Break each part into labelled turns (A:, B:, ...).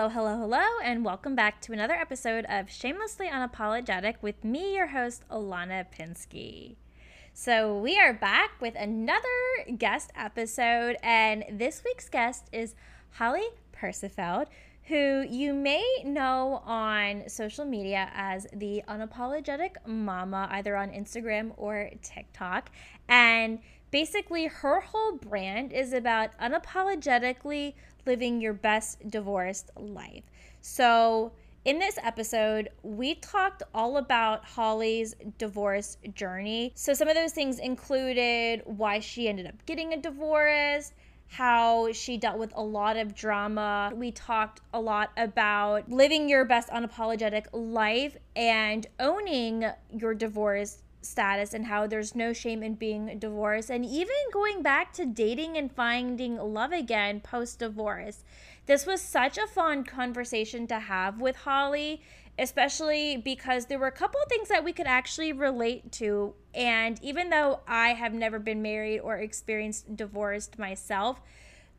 A: Hello, hello, hello, and welcome back to another episode of Shamelessly Unapologetic with me, your host, Alana Pinsky. So, we are back with another guest episode, and this week's guest is Holly Percifield, who you may know on social media as the Unapologetic Mama, either on Instagram or TikTok. And basically, her whole brand is about unapologetically living your best divorced life. So, in this episode, we talked all about Holly's divorce journey. So, some of those things included why she ended up getting a divorce, how she dealt with a lot of drama. We talked a lot about living your best unapologetic life and owning your divorce status and how there's no shame in being divorced and even going back to dating and finding love again post divorce. This was such a fun conversation to have with Holly, especially because there were a couple things that we could actually relate to. And even though I have never been married or experienced divorced myself,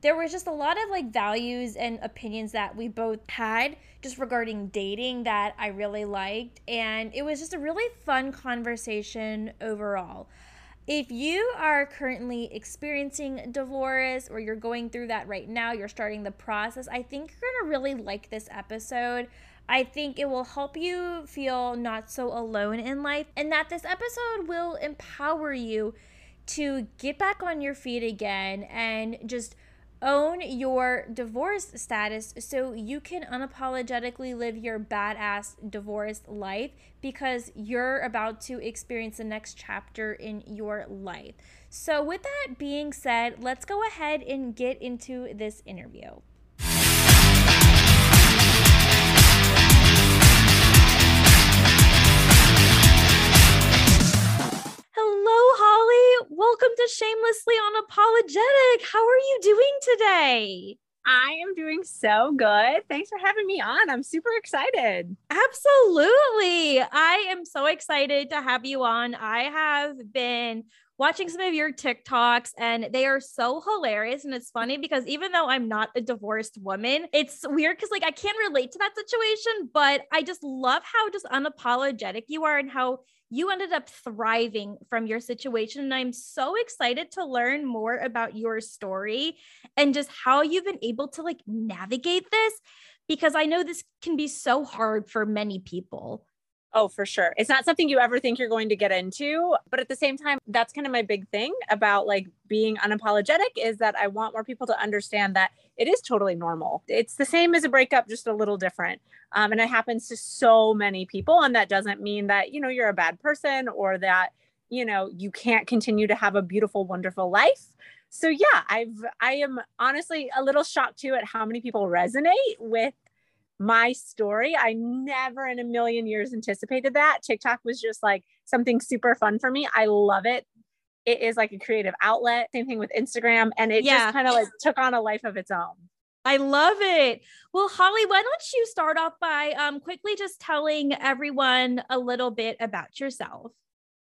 A: there was just a lot of like values and opinions that we both had just regarding dating that I really liked. And it was just a really fun conversation overall. If you are currently experiencing divorce or you're going through that right now, you're starting the process, I think you're going to really like this episode. I think it will help you feel not so alone in life and that this episode will empower you to get back on your feet again and just own your divorce status so you can unapologetically live your badass divorced life because you're about to experience the next chapter in your life. So, with that being said, let's go ahead and get into this interview. Hello, Holly. Welcome to Shamelessly Unapologetic. How are you doing today?
B: I am doing so good. Thanks for having me on. I'm super excited.
A: Absolutely. I am so excited to have you on. I have been watching some of your TikToks and they are so hilarious. And it's funny because even though I'm not a divorced woman, it's weird because like I can't relate to that situation, but I just love how just unapologetic you are and how you ended up thriving from your situation. And I'm so excited to learn more about your story and just how you've been able to like navigate this because I know this can be so hard for many people.
B: Oh, for sure. It's not something you ever think you're going to get into. But at the same time, that's kind of my big thing about like being unapologetic is that I want more people to understand that it is totally normal. It's the same as a breakup, just a little different. Um, and it happens to so many people. And that doesn't mean that, you know, you're a bad person or that, you know, you can't continue to have a beautiful, wonderful life. So yeah, I've I am honestly a little shocked too at how many people resonate with my story. I never in a million years anticipated that. TikTok was just like something super fun for me. I love it. It is like a creative outlet. Same thing with Instagram. And it yeah. just kind of like took on a life of its own.
A: I love it. Well, Holly, why don't you start off by um, quickly just telling everyone a little bit about yourself?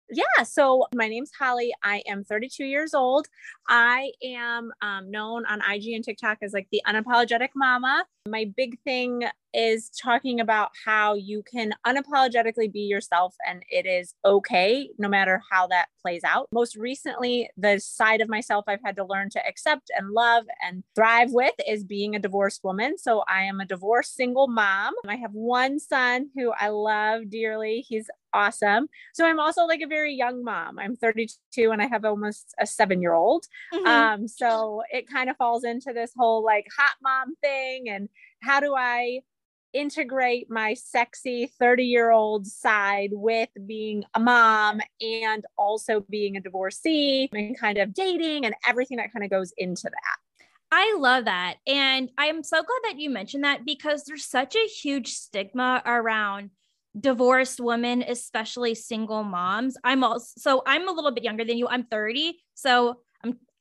B: yeah, so my name's Holly. I am 32 years old. I am um, known on IG and TikTok as like the unapologetic mama. My big thing is talking about how you can unapologetically be yourself and it is okay no matter how that plays out. Most recently, the side of myself I've had to learn to accept and love and thrive with is being a divorced woman. So I am a divorced single mom. I have one son who I love dearly. He's awesome. So I'm also like a very young mom. I'm 32 and I have almost a seven year old. Mm-hmm. Um, so it kind of falls into this whole like hot mom thing and how do I integrate my sexy 30 year old side with being a mom and also being a divorcee and kind of dating and everything that kind of goes into that.
A: I love that. And I'm so glad that you mentioned that because there's such a huge stigma around divorced women, especially single moms. I'm also so I'm a little bit younger than you. I'm 30. So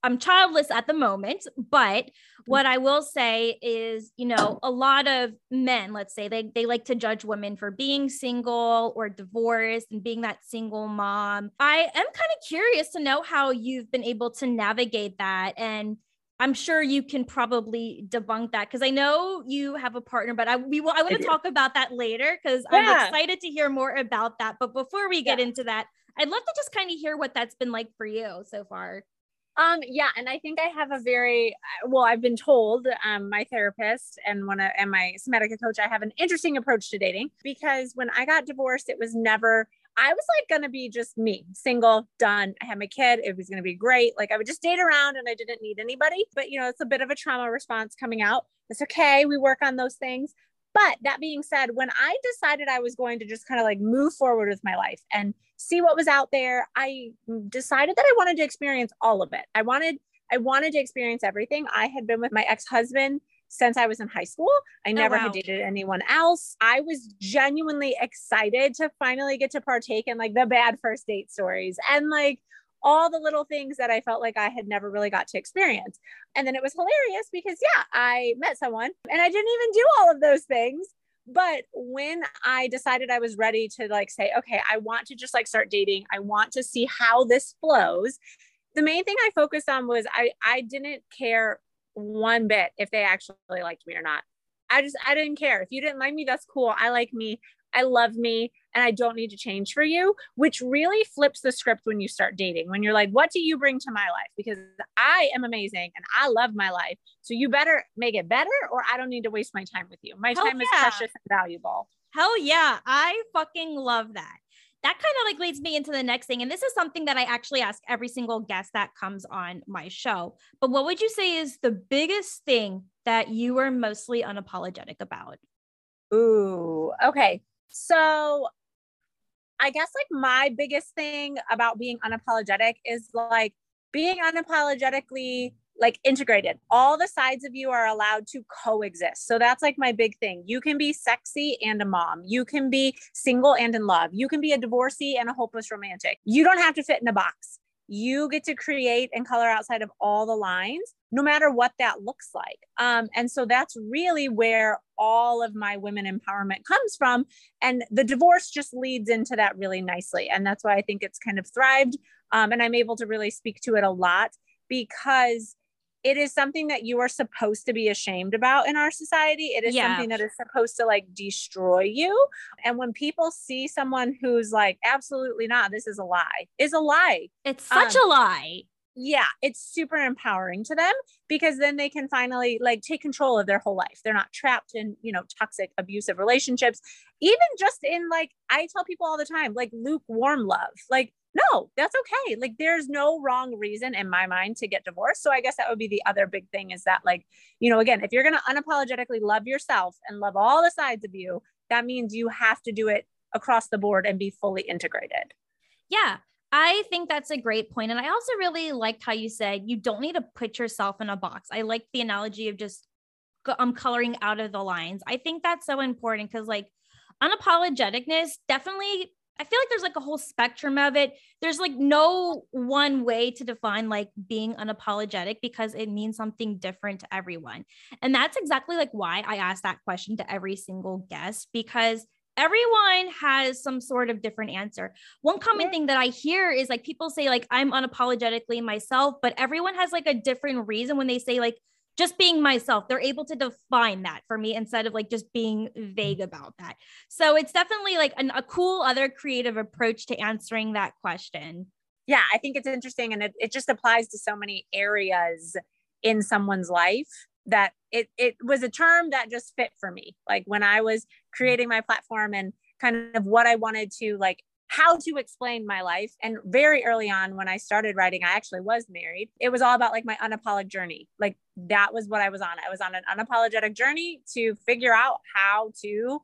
A: I'm childless at the moment, but mm. what I will say is, you know, a lot of men, let's say they they like to judge women for being single or divorced and being that single mom. I am kind of curious to know how you've been able to navigate that and I'm sure you can probably debunk that because I know you have a partner, but I we will I want to talk about that later because yeah. I'm excited to hear more about that. But before we get yeah. into that, I'd love to just kind of hear what that's been like for you so far.
B: Um, yeah, and I think I have a very well. I've been told, um, my therapist and one of, and my somatica coach, I have an interesting approach to dating because when I got divorced, it was never. I was like gonna be just me, single, done. I had my kid. It was gonna be great. Like I would just date around, and I didn't need anybody. But you know, it's a bit of a trauma response coming out. It's okay. We work on those things. But that being said, when I decided I was going to just kind of like move forward with my life and see what was out there, I decided that I wanted to experience all of it. I wanted I wanted to experience everything. I had been with my ex-husband since I was in high school. I oh, never wow. had dated anyone else. I was genuinely excited to finally get to partake in like the bad first date stories and like all the little things that I felt like I had never really got to experience. And then it was hilarious because, yeah, I met someone and I didn't even do all of those things. But when I decided I was ready to like say, okay, I want to just like start dating, I want to see how this flows. The main thing I focused on was I I didn't care one bit if they actually liked me or not. I just I didn't care. If you didn't like me, that's cool. I like me. I love me and I don't need to change for you, which really flips the script when you start dating. When you're like, what do you bring to my life? Because I am amazing and I love my life. So you better make it better or I don't need to waste my time with you. My Hell time yeah. is precious and valuable.
A: Hell yeah. I fucking love that. That kind of like leads me into the next thing. And this is something that I actually ask every single guest that comes on my show. But what would you say is the biggest thing that you are mostly unapologetic about?
B: Ooh, okay. So I guess like my biggest thing about being unapologetic is like being unapologetically like integrated. All the sides of you are allowed to coexist. So that's like my big thing. You can be sexy and a mom. You can be single and in love. You can be a divorcee and a hopeless romantic. You don't have to fit in a box you get to create and color outside of all the lines no matter what that looks like. Um, and so that's really where all of my women empowerment comes from. And the divorce just leads into that really nicely. And that's why i think it's kind of thrived. Um, and i'm able to really speak to it a lot because it is something that you are supposed to be ashamed about in our society. It is yeah. something that is supposed to like destroy you. And when people see someone who's like, absolutely not, this is a lie, is a lie.
A: It's such um, a lie.
B: Yeah, it's super empowering to them because then they can finally like take control of their whole life. They're not trapped in, you know, toxic, abusive relationships. Even just in like, I tell people all the time, like lukewarm love. Like no, that's okay. Like there's no wrong reason in my mind to get divorced. So I guess that would be the other big thing is that like, you know, again, if you're going to unapologetically love yourself and love all the sides of you, that means you have to do it across the board and be fully integrated.
A: Yeah. I think that's a great point. And I also really liked how you said you don't need to put yourself in a box. I like the analogy of just I'm um, coloring out of the lines. I think that's so important because like unapologeticness definitely I feel like there's like a whole spectrum of it. There's like no one way to define like being unapologetic because it means something different to everyone. And that's exactly like why I asked that question to every single guest because everyone has some sort of different answer. One common thing that I hear is like people say like I'm unapologetically myself, but everyone has like a different reason when they say like just being myself. They're able to define that for me instead of like just being vague about that. So it's definitely like an, a cool other creative approach to answering that question.
B: Yeah i think it's interesting and it, it just applies to so many areas in someone's life that it it was a term that just fit for me. Like when i was creating my platform and kind of what i wanted to like how to explain my life. And very early on, when I started writing, I actually was married. It was all about like my unapologetic journey. Like that was what I was on. I was on an unapologetic journey to figure out how to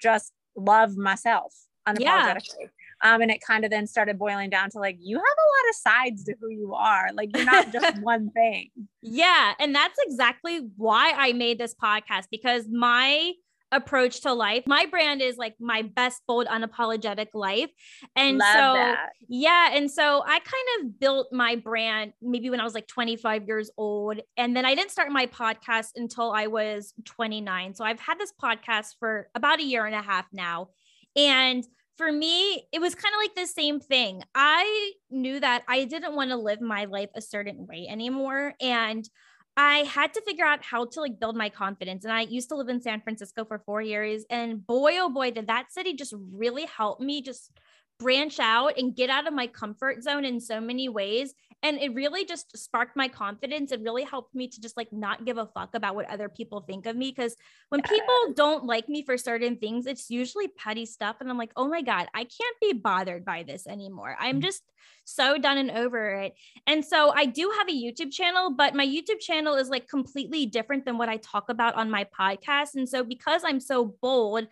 B: just love myself unapologetically. Yeah. Um, and it kind of then started boiling down to like, you have a lot of sides to who you are. Like, you're not just one thing.
A: Yeah. And that's exactly why I made this podcast because my approach to life. My brand is like my best, bold, unapologetic life. And Love so, that. yeah. And so I kind of built my brand maybe when I was like 25 years old. And then I didn't start my podcast until I was 29. So I've had this podcast for about a year and a half now. And for me, it was kind of like the same thing. I knew that I didn't want to live my life a certain way anymore. And I had to figure out how to like build my confidence. And I used to live in San Francisco for four years. And boy, oh boy, did that city just really help me just branch out and get out of my comfort zone in so many ways. And it really just sparked my confidence it really helped me to just like not give a fuck about what other people think of me. Because when yeah. people don't like me for certain things it's usually petty stuff. And i'm like oh my god i can't be bothered by this anymore. I'm mm. just so done and over it. And so i do have a youtube channel but my youtube channel is like completely different than what i talk about on my podcast. And so because i'm so bold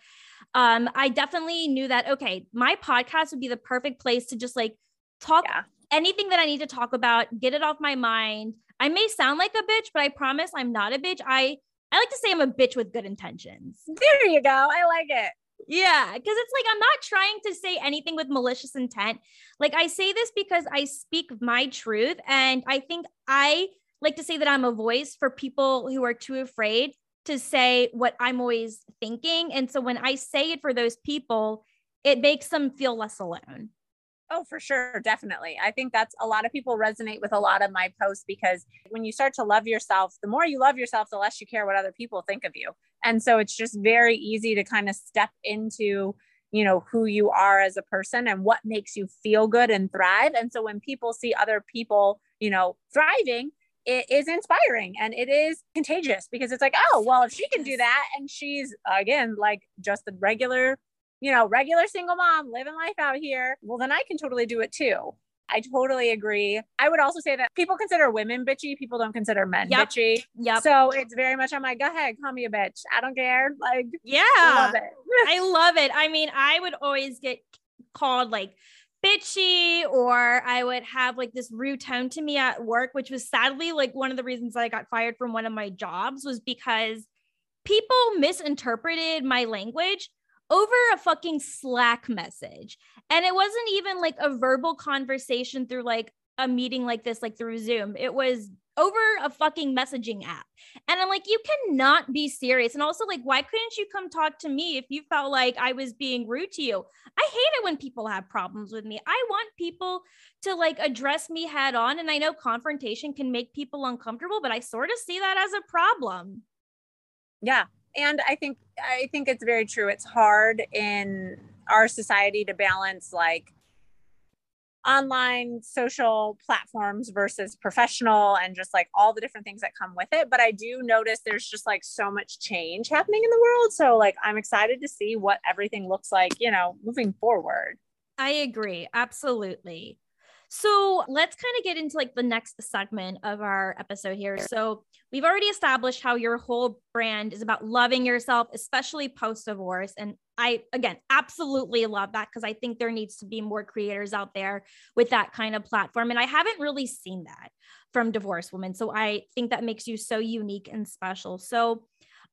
A: um, I definitely knew that, okay, my podcast would be the perfect place to just like talk yeah. anything that I need to talk about, get it off my mind. I may sound like a bitch, but I promise I'm not a bitch. I, I like to say I'm a bitch with good intentions.
B: There you go. I like it.
A: Yeah, because it's like I'm not trying to say anything with malicious intent. Like I say this because I speak my truth, and I think I like to say that I'm a voice for people who are too afraid to say what I'm always thinking. And so when I say it for those people, it makes them feel less alone.
B: Oh, for sure. Definitely. I think that's a lot of people resonate with a lot of my posts because when you start to love yourself, the more you love yourself, the less you care what other people think of you. And so it's just very easy to kind of step into, you know, who you are as a person and what makes you feel good and thrive. And so when people see other people, you know, thriving, it is inspiring and it is contagious because it's like, oh, well, if she can do that and she's again like just a regular, you know, regular single mom living life out here, well, then I can totally do it too. I totally agree. I would also say that people consider women bitchy. People don't consider men yep. bitchy.
A: Yep.
B: So it's very much, I'm like, go ahead, call me a bitch. I don't care. Like,
A: yeah. Love it. I love it. I mean, I would always get called like bitchy or I would have like this rude tone to me at work, which was sadly like one of the reasons I got fired from one of my jobs was because people misinterpreted my language over a fucking Slack message. And it wasn't even like a verbal conversation through like a meeting like this, like through Zoom. It was over a fucking messaging app. And I'm like, you cannot be serious. And also, like, why couldn't you come talk to me if you felt like I was being rude to you? I hate it when people have problems with me. I want people to like address me head on. And I know confrontation can make people uncomfortable, but I sort of see that as a problem.
B: Yeah. And I think I think it's very true. It's hard in our society to balance like online social platforms versus professional and just like all the different things that come with it. But I do notice there's just like so much change happening in the world. So like I'm excited to see what everything looks like, you know, moving forward.
A: I agree. Absolutely. So let's kind of get into like the next segment of our episode here. So we've already established how your whole brand is about loving yourself, especially post divorce. And I, again, absolutely love that because I think there needs to be more creators out there with that kind of platform. And I haven't really seen that from divorce women. So I think that makes you so unique and special. So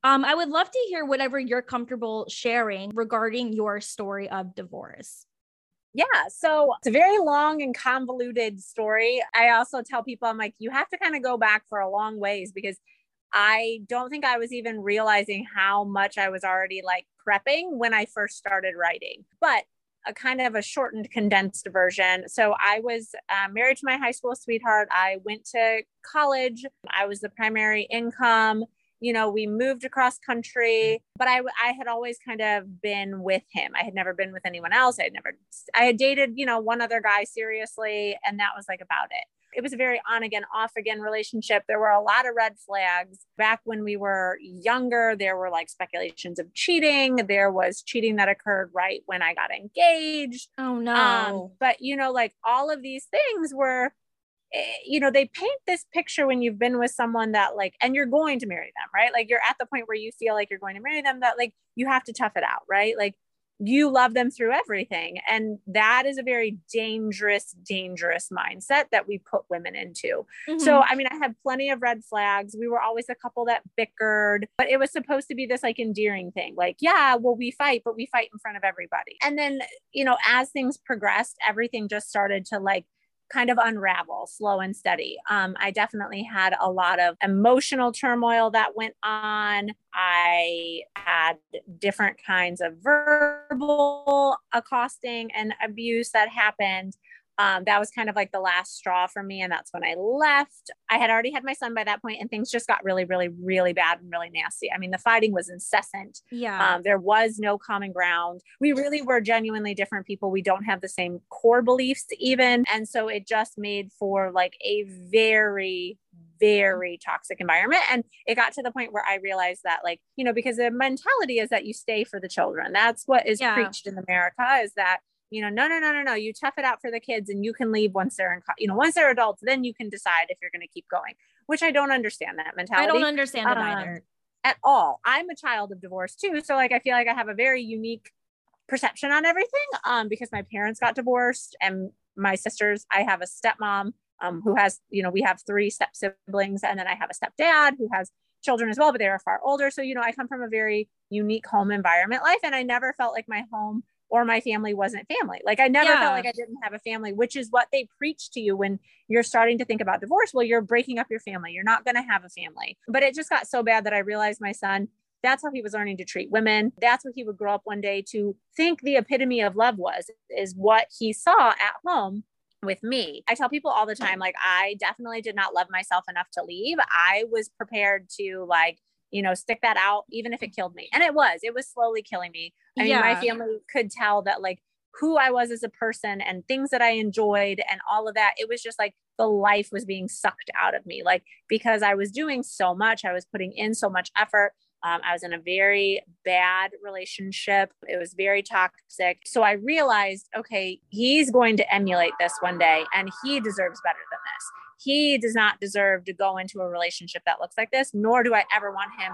A: um, I would love to hear whatever you're comfortable sharing regarding your story of divorce.
B: Yeah. So it's a very long and convoluted story. I also tell people, I'm like, you have to kind of go back for a long ways because I don't think I was even realizing how much I was already like prepping when I first started writing. But a kind of a shortened, condensed version. So I was uh, married to my high school sweetheart. I went to college. I was the primary income you know, we moved across country, but I, I had always kind of been with him. I had never been with anyone else. I had never, I had dated, you know, one other guy seriously, and that was like about it. It was a very on again, off again relationship. There were a lot of red flags. Back when we were younger, there were like speculations of cheating. There was cheating that occurred right when I got engaged.
A: Oh, no. Um,
B: but, you know, like all of these things were you know they paint this picture when you've been with someone that like and you're going to marry them right? Like you're at the point where you feel like you're going to marry them that like you have to tough it out right? Like you love them through everything and that is a very dangerous dangerous mindset that we put women into. Mm-hmm. so i mean i had plenty of red flags. We were always a couple that bickered but it was supposed to be this like endearing thing like yeah well we fight but we fight in front of everybody. And then you know as things progressed everything just started to like kind of unravel slow and steady. Um, I definitely had a lot of emotional turmoil that went on. I had different kinds of verbal accosting and abuse that happened. Um, that was kind of like the last straw for me. And that's when I left. I had already had my son by that point, and things just got really, really, really bad and really nasty. I mean, the fighting was incessant.
A: Yeah.
B: Um, there was no common ground. We really were genuinely different people. We don't have the same core beliefs, even. And so it just made for like a very, very toxic environment. And it got to the point where I realized that, like, you know, because the mentality is that you stay for the children. That's what is
A: Yeah.
B: preached in America is that, you know, no, no, no, no, no. You tough it out for the kids and you can leave once they're in, co- you know, once they're adults, then you can decide if you're going to keep going, which I don't understand that mentality
A: I don't understand it
B: Um,
A: either.
B: at all. I'm a child of divorce too. So like I feel like I have a very unique perception on everything um because my parents got divorced and my sisters I have a stepmom um who has you know we have three step siblings and then I have a stepdad who has children as well but they are far older so you know I come from a very unique home environment life and I never felt like my home or my family wasn't family. Like I never
A: Yeah.
B: felt like I didn't have a family, which is what they preach to you when you're starting to think about divorce. Well, you're breaking up your family. You're not going to have a family. But it just got so bad that I realized my son, that's how he was learning to treat women. That's what he would grow up one day to think the epitome of love was, is what he saw at home with me. I tell people all the time, like, I definitely did not love myself enough to leave. I was prepared to, like, you know, stick that out, even if it killed me. And it was, it was slowly killing me. I mean, my family could tell that, like, who I was as a person and things that I enjoyed and all of that. It was just like the life was being sucked out of me. Like, because I was doing so much, I was putting in so much effort. Um, I was in a very bad relationship. It was very toxic. So I realized, okay, he's going to emulate this one day and he deserves better than this. He does not deserve to go into a relationship that looks like this, nor do I ever want him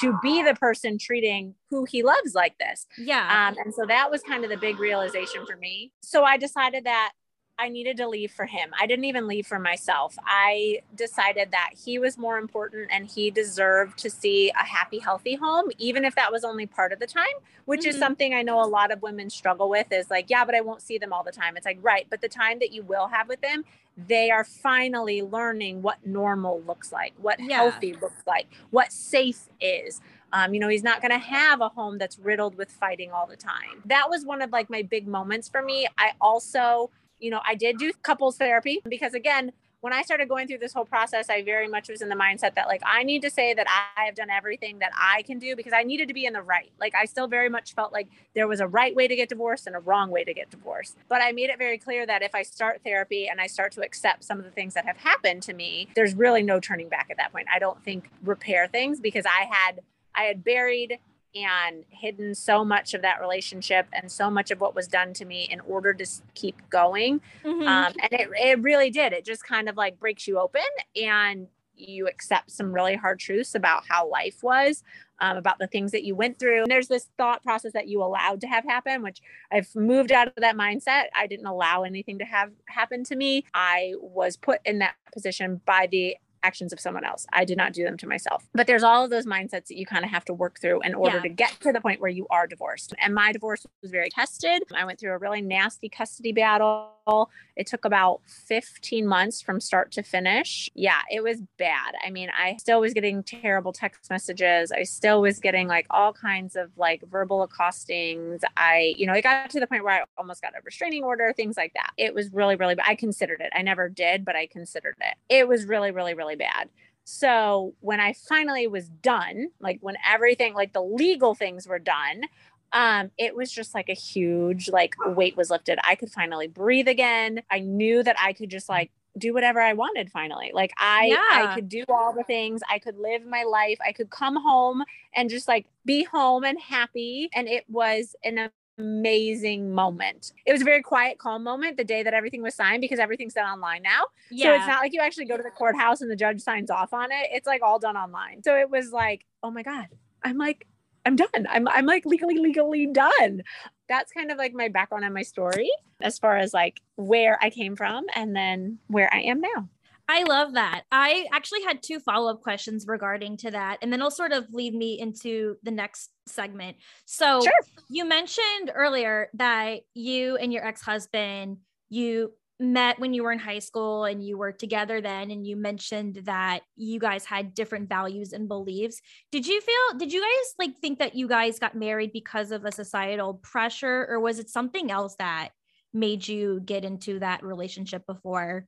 B: to be the person treating who he loves like this.
A: Yeah.
B: Um, and so that was kind of the big realization for me. So I decided that I needed to leave for him. I didn't even leave for myself. I decided that he was more important and he deserved to see a happy, healthy home, even if that was only part of the time, which is
A: Mhm.
B: something I know a lot of women struggle with is like, yeah, but I won't see them all the time. It's like, right. But the time that you will have with them, they are finally learning what normal looks like, what
A: Yeah.
B: healthy looks like, what safe is. Um, you know, he's not going to have a home that's riddled with fighting all the time. That was one of like my big moments for me. I also, you know, I did do couples therapy because again, when I started going through this whole process, I very much was in the mindset that like I need to say that I have done everything that I can do because I needed to be in the right. Like I still very much felt like there was a right way to get divorced and a wrong way to get divorced. But I made it very clear that if I start therapy and I start to accept some of the things that have happened to me, there's really no turning back at that point. I don't think repair things because I had I had buried and hidden so much of that relationship and so much of what was done to me in order to keep going.
A: Mhm.
B: Um, and it, it really did. It just kind of like breaks you open and you accept some really hard truths about how life was, um, about the things that you went through. And there's this thought process that you allowed to have happen, which I've moved out of that mindset. I didn't allow anything to have happen to me. I was put in that position by the actions of someone else. I did not do them to myself. But there's all of those mindsets that you kind of have to work through in order
A: Yeah.
B: to get to the point where you are divorced. And my divorce was very tested. I went through a really nasty custody battle. It took about 15 months from start to finish. Yeah, it was bad. I mean, I still was getting terrible text messages. I still was getting like all kinds of like verbal accostings. I, you know, it got to the point where I almost got a restraining order, things like that. It was really, really bad. I considered it. I never did, but I considered it. It was really, really, really bad. So when I finally was done, like when everything, like the legal things were done, um, it was just like a huge like weight was lifted. I could finally breathe again. I knew that I could just like do whatever I wanted finally. Like I
A: Yeah.
B: I could do all the things. I could live my life. I could come home and just like be home and happy. And it was an amazing moment. It was a very quiet, calm moment the day that everything was signed because everything's done online now.
A: yeah.
B: So it's not like you actually go to the courthouse and the judge signs off on it. It's like all done online. So it was like, oh my God, I'm like, I'm done. I'm I'm like legally, legally done. That's kind of like my background and my story as far as like where I came from and then where I am now.
A: I love that. I actually had two follow up questions regarding to that, and then it'll sort of lead me into the next segment. So
B: Sure.
A: you mentioned earlier that you and your ex husband you met when you were in high school and you were together then and you mentioned that you guys had different values and beliefs did you feel did you guys like think that you guys got married because of a societal pressure or was it something else that made you get into that relationship before?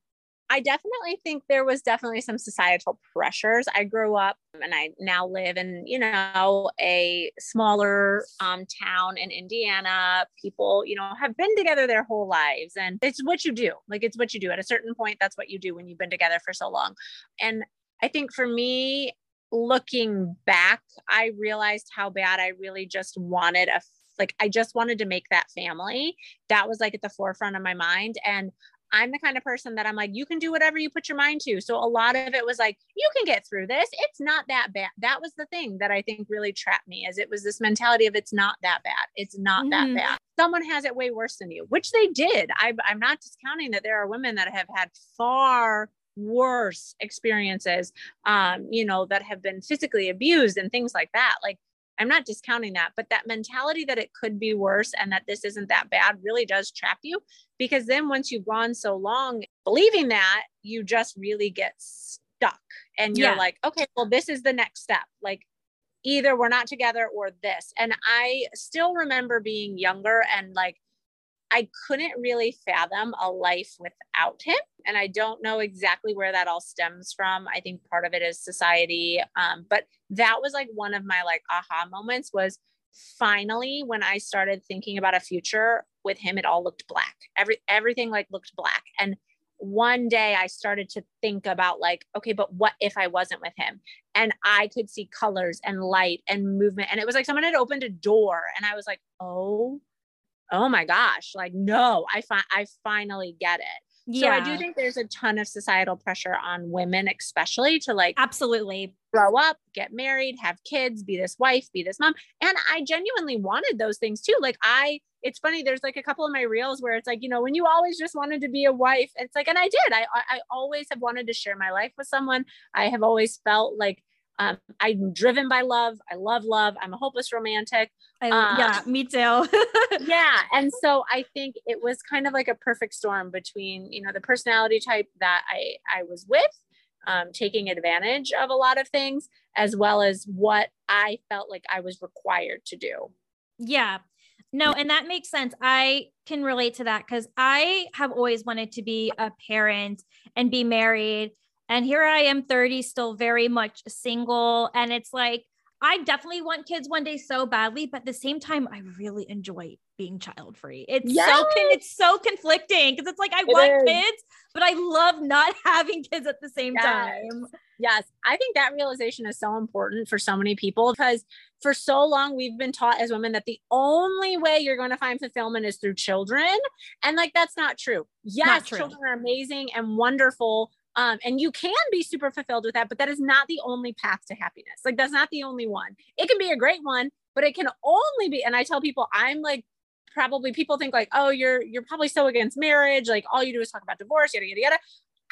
B: I definitely think there was definitely some societal pressures. I grew up and I now live in, you know, a smaller um, town in Indiana. People, you know, have been together their whole lives and it's what you do. Like it's what you do. At a certain point, that's what you do when you've been together for so long. And I think for me, looking back, I realized how bad I really just wanted a like I just wanted to make that family. That was like at the forefront of my mind. And I'm the kind of person that I'm like, you can do whatever you put your mind to. So a lot of it was like, you can get through this. It's not that bad. That was the thing that I think really trapped me as it was this mentality of it's not that bad. It's not mm-hmm. that bad. Someone has it way worse than you, which they did. I, I'm not discounting that there are women that have had far worse experiences, um, you know, that have been physically abused and things like that. Like I'm not discounting that, but that mentality that it could be worse and that this isn't that bad really does trap you because then once you've gone so long believing that, you just really get stuck and you're yeah. like, okay, well, this is the next step. Like either we're not together or this. And I still remember being younger and like I couldn't really fathom a life without him. And I don't know exactly where that all stems from. I think part of it is society. Um, but that was like one of my like aha moments was finally when I started thinking about a future with him, it all looked black. Every everything like looked black. And one day I started to think about like, okay, but what if I wasn't with him? And I could see colors and light and movement. And it was like someone had opened a door and I was like, oh oh my gosh, like, no, I find I finally get it. Yeah. So I do think there's a ton of societal pressure on women, especially to like
A: absolutely
B: grow up, get married, have kids, be this wife, be this mom. And I genuinely wanted those things too. Like I, it's funny, there's like a couple of my reels where it's like, you know, when you always just wanted to be a wife, it's like, and I did. I I always have wanted to share my life with someone. I have always felt like um, I'm driven by love. I love love. I'm a hopeless romantic.
A: I, um, yeah, me too.
B: yeah. And so I think it was kind of like a perfect storm between, you know, the personality type that I, I was with, um, taking advantage of a lot of things, as well as what I felt like I was required to do.
A: Yeah. No, and that makes sense. I can relate to that because I have always wanted to be a parent and be married and here I am 30, still very much single. And it's like, I definitely want kids one day so badly, but at the same time, I really enjoy being child free. It's yes. so it's so conflicting because it's like I it want is. kids, but I love not having kids at the same yes. time.
B: Yes, I think that realization is so important for so many people because for so long we've been taught as women that the only way you're going to find fulfillment is through children, and like that's not true. Yes, not true. children are amazing and wonderful, um, and you can be super fulfilled with that, but that is not the only path to happiness. Like that's not the only one. It can be a great one, but it can only be. And I tell people, I'm like, probably people think like, oh, you're you're probably so against marriage. Like all you do is talk about divorce, yada yada yada.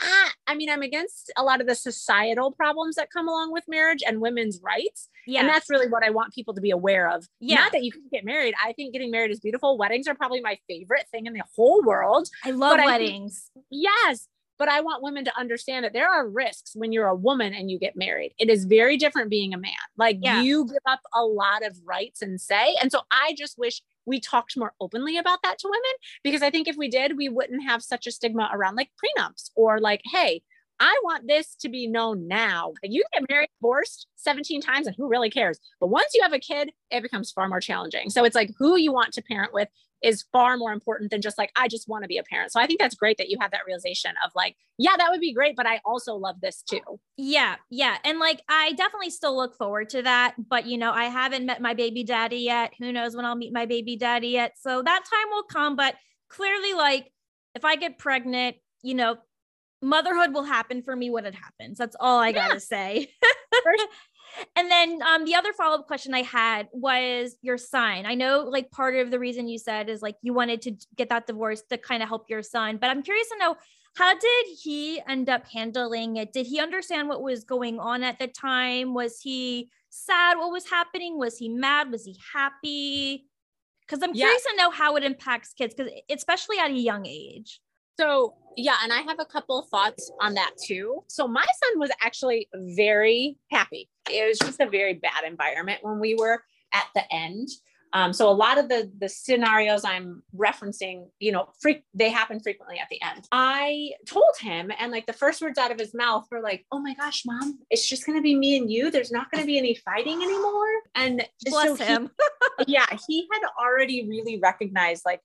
B: Ah, I mean, I'm against a lot of the societal problems that come along with marriage and women's rights. Yeah. And that's really what I want people to be aware of. Yeah. Not that you can get married. I think getting married is beautiful. Weddings are probably my favorite thing in the whole world.
A: I love weddings.
B: I think, yes but I want women to understand that there are risks when you're a woman and you get married. It is very different being a man. Like yeah. you give up a lot of rights and say. And so I just wish we talked more openly about that to women because I think if we did, we wouldn't have such a stigma around like prenups or like, hey, I want this to be known now. You get married, divorced 17 times, and who really cares? But once you have a kid, it becomes far more challenging. So it's like who you want to parent with is far more important than just like, I just want to be a parent. So I think that's great that you have that realization of like, yeah, that would be great, but I also love this too.
A: Yeah. Yeah. And like, I definitely still look forward to that. But, you know, I haven't met my baby daddy yet. Who knows when I'll meet my baby daddy yet. So that time will come. But clearly, like, if I get pregnant, you know, motherhood will happen for me when it happens. That's all I got to say. And then um, the other follow up question I had was your son. I know like part of the reason you said is like you wanted to get that divorce to kind of help your son, but I'm curious to know how did he end up handling it? Did he understand what was going on at the time? Was he sad what was happening? Was he mad? Was he happy? Because I'm curious yeah. to know how it impacts kids, because especially at a young age.
B: So, yeah, and I have a couple thoughts on that too. So, my son was actually very happy. It was just a very bad environment when we were at the end. Um, so a lot of the the scenarios I'm referencing, you know, freak they happen frequently at the end. I told him, and like the first words out of his mouth were like, "Oh my gosh, mom, it's just gonna be me and you. There's not gonna be any fighting anymore." And
A: bless so him.
B: He, yeah, he had already really recognized like.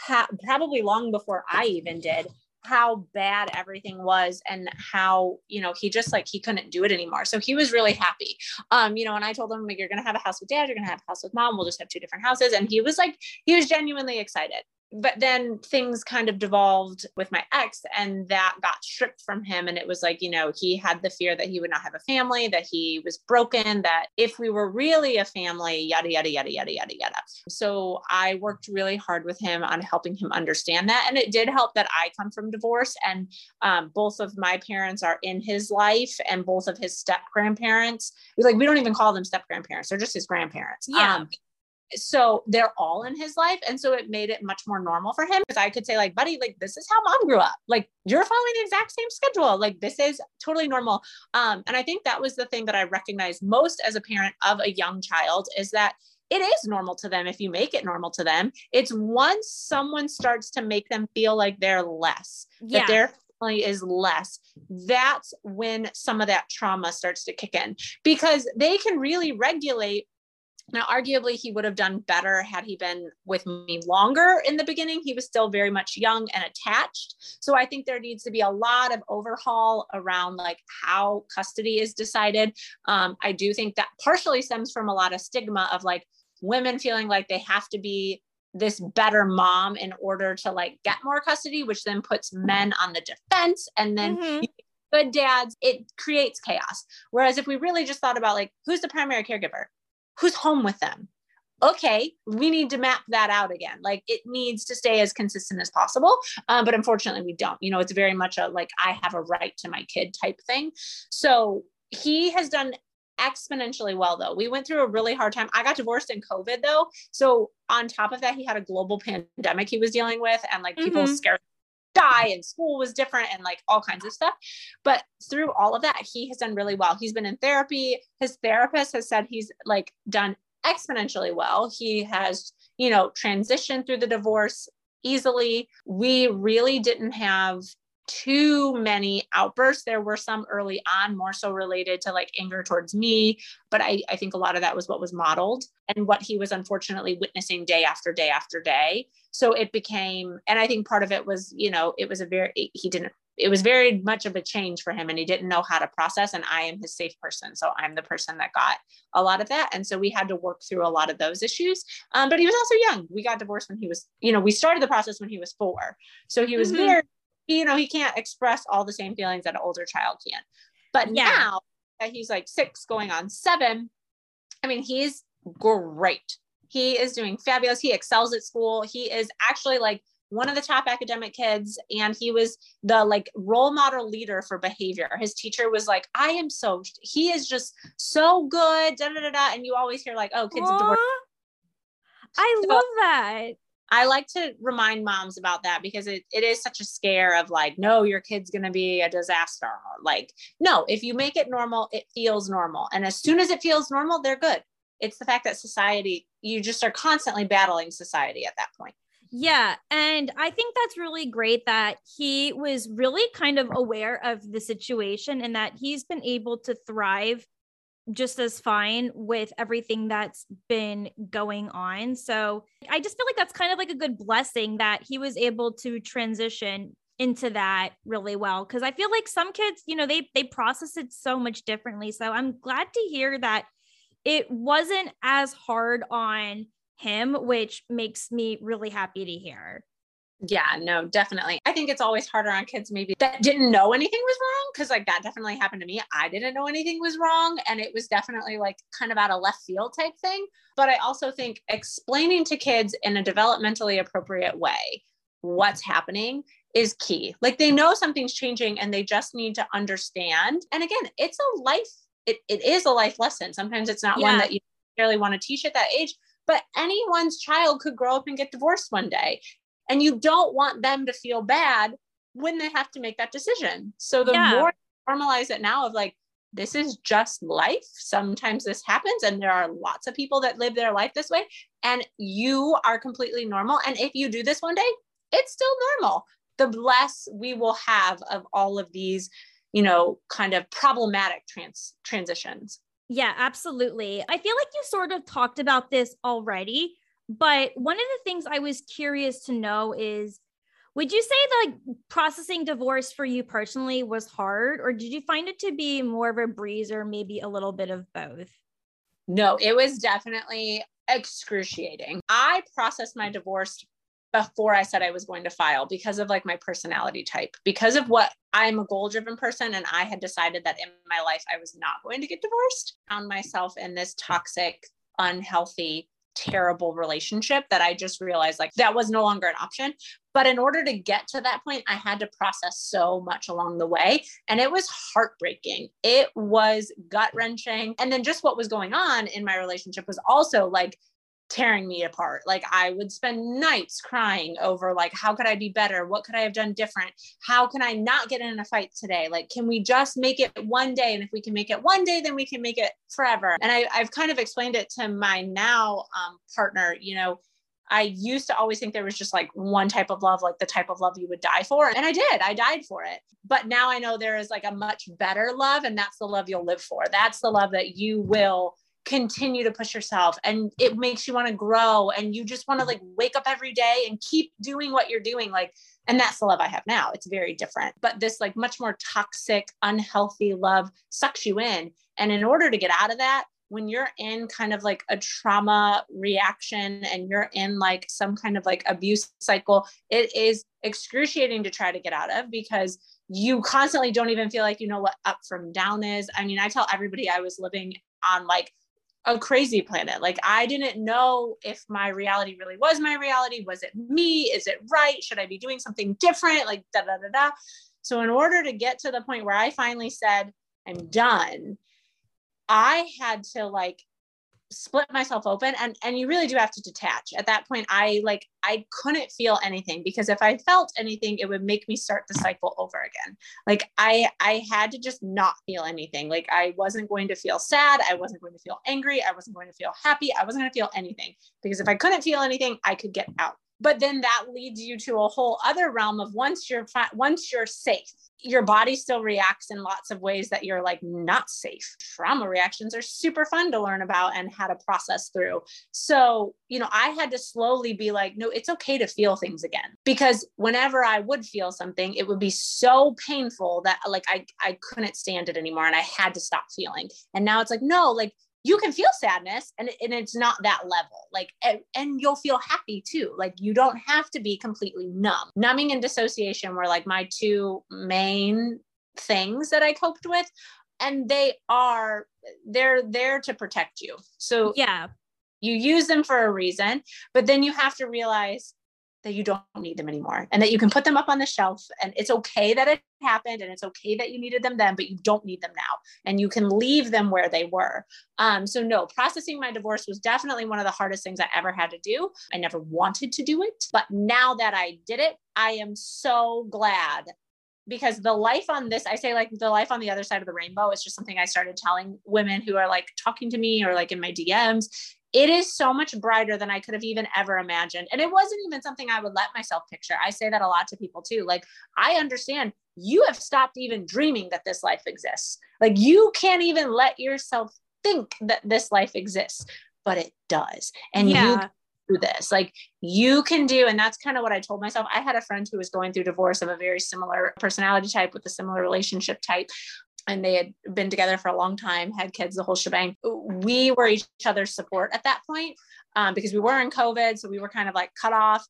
B: Ha- probably long before I even did how bad everything was and how you know he just like he couldn't do it anymore. So he was really happy. Um you know and i told him like you're gonna have a house with dad you're gonna have a house with mom we'll just have two different houses and he was like he was genuinely excited but then things kind of devolved with my ex and that got stripped from him. And it was like you know he had the fear that he would not have a family that he was broken that if we were really a family yada yada yada yada yada yada. So i worked really hard with him on helping him understand that. And it did help that i come from divorce and um, both of my parents are in his life and both of his step grandparents like we don't even call them step grandparents they're just his grandparents.
A: Yeah. Um,
B: so they're all in his life and so it made it much more normal for him because i could say like buddy like this is how mom grew up. Like you're following the exact same schedule. Like this is totally normal. Um and i think that was the thing that i recognized most as a parent of a young child is that it is normal to them if you make it normal to them. It's once someone starts to make them feel like they're less yeah. that their family is less that's when some of that trauma starts to kick in because they can really regulate now, arguably, he would have done better had he been with me longer in the beginning. He was still very much young and attached. So I think there needs to be a lot of overhaul around like how custody is decided. Um, I do think that partially stems from a lot of stigma of like women feeling like they have to be this better mom in order to like get more custody, which then puts men on the defense. And then mm-hmm. good dads, it creates chaos. Whereas if we really just thought about like who's the primary caregiver, who's home with them? Okay we need to map that out again. Like it needs to stay as consistent as possible um, but unfortunately we don't. You know it's very much a like i have a right to my kid type thing. So he has done exponentially well though. We went through a really hard time. I got divorced in covid though. So on top of that he had a global pandemic he was dealing with and like people mm-hmm. scared die and school was different and like all kinds of stuff. But through all of that, he has done really well. He's been in therapy. His therapist has said he's like done exponentially well. He has, you know, transitioned through the divorce easily. We really didn't have too many outbursts. There were some early on, more so related to like anger towards me. But I, I think a lot of that was what was modeled and what he was unfortunately witnessing day after day after day. So it became, and I think part of it was, you know, it was a very, he didn't, it was very much of a change for him and he didn't know how to process. And I am his safe person. So I'm the person that got a lot of that. And so we had to work through a lot of those issues. Um, but he was also young. We got divorced when he was, you know, we started the process when he was four. So he was mm-hmm. very you know, he can't express all the same feelings that an older child can. But yeah. now that he's like six going on seven, I mean, he's great. He is doing fabulous. He excels at school. He is actually like one of the top academic kids and he was the like role model leader for behavior his teacher was like i am so he is just so good da, da, da, da. and you always hear like oh kids
A: i so, love that
B: I like to remind moms about that because it, it is such a scare of like, no, your kid's going to be a disaster. Like, no, if you make it normal, it feels normal. And as soon as it feels normal, they're good. It's the fact that society, you just are constantly battling society at that point.
A: Yeah. And I think that's really great that he was really kind of aware of the situation and that he's been able to thrive just as fine with everything that's been going on. So I just feel like that's kind of like a good blessing that he was able to transition into that really well because I feel like some kids, you know, they they process it so much differently. So I'm glad to hear that it wasn't as hard on him, which makes me really happy to hear.
B: Yeah, no, definitely. I think it's always harder on kids maybe that didn't know anything was wrong because like that definitely happened to me. I didn't know anything was wrong and it was definitely like kind of out of left field type thing. But I also think explaining to kids in a developmentally appropriate way what's happening is key. Like they know something's changing and they just need to understand. And again, it's a life it, it is a life lesson. Sometimes it's not yeah. one that you really want to teach at that age, but anyone's child could grow up and get divorced one day and you don't want them to feel bad when they have to make that decision so the yeah. more normalize it now of like this is just life. Sometimes this happens, and there are lots of people that live their life this way, and you are completely normal. And if you do this one day, it's still normal. The less we will have of all of these, you know, kind of problematic trans transitions.
A: Yeah, absolutely. I feel like you sort of talked about this already, but one of the things I was curious to know is would you say that like processing divorce for you personally was hard or did you find it to be more of a breeze or maybe a little bit of both?
B: No, it was definitely excruciating. I processed my divorce before I said I was going to file because of like my personality type, because of what I'm a goal driven person. And I had decided that in my life, I was not going to get divorced. Found myself in this toxic, unhealthy, terrible relationship that I just realized like that was no longer an option. But in order to get to that point, I had to process so much along the way. And it was heartbreaking. It was gut wrenching. And then just what was going on in my relationship was also like tearing me apart. Like I would spend nights crying over like how could I be better? What could I have done different? How can I not get in a fight today? Like can we just make it one day and if we can make it one day then we can make it forever. And I have kind of explained it to my now um, partner, you know, I used to always think there was just like one type of love, like the type of love you would die for. And I did, I died for it. But now I know there is like a much better love, and that's the love you'll live for. That's the love that you will continue to push yourself and it makes you want to grow and you just want to like wake up every day and keep doing what you're doing like and that's the love i have now. It's very different. But this like much more toxic unhealthy love sucks you in and in order to get out of that when you're in kind of like a trauma reaction and you're in like some kind of like abuse cycle it is excruciating to try to get out of because you constantly don't even feel like you know what up from down is. I mean i tell everybody i was living on like a crazy planet. Like I didn't know if my reality really was my reality. Was it me? Is it right? Should I be doing something different? Like da da da da. So in order to get to the point where I finally said I'm done, I had to like split myself open and and you really do have to detach. At that point i like i couldn't feel anything because if i felt anything it would make me start the cycle over again. Like i i had to just not feel anything. Like i wasn't going to feel sad i wasn't going to feel angry i wasn't going to feel happy i wasn't going to feel anything because if i couldn't feel anything i could get out but then that leads you to a whole other realm of once you're once you're safe your body still reacts in lots of ways that you're like not safe. Trauma reactions are super fun to learn about and how to process through. So, you know, I had to slowly be like, no, it's okay to feel things again. Because whenever I would feel something, it would be so painful that like I, I couldn't stand it anymore and I had to stop feeling. And now it's like, no, like you can feel sadness and, and it's not that level like and, and, you'll feel happy too. Like you don't have to be completely numb. Numbing and dissociation were like my two main things that i coped with and they are they're there to protect you. So
A: yeah.
B: you use them for a reason but then you have to realize that you don't need them anymore and that you can put them up on the shelf and it's okay that it happened and it's okay that you needed them then but you don't need them now and you can leave them where they were. Um, so no processing my divorce was definitely one of the hardest things i ever had to do. I never wanted to do it but now that i did it i am so glad because the life on this i say like the life on the other side of the rainbow is just something i started telling women who are like talking to me or like in my dms it is so much brighter than I could have even ever imagined. And it wasn't even something I would let myself picture. I say that a lot to people too. Like, I understand you have stopped even dreaming that this life exists. Like, you can't even let yourself think that this life exists, but it does. And yeah. you do this. Like, you can do, and that's kind of what I told myself. I had a friend who was going through divorce of a very similar personality type with a similar relationship type and they had been together for a long time, had kids, the whole shebang. We were each other's support at that point um, because we were in COVID. So we were kind of like cut off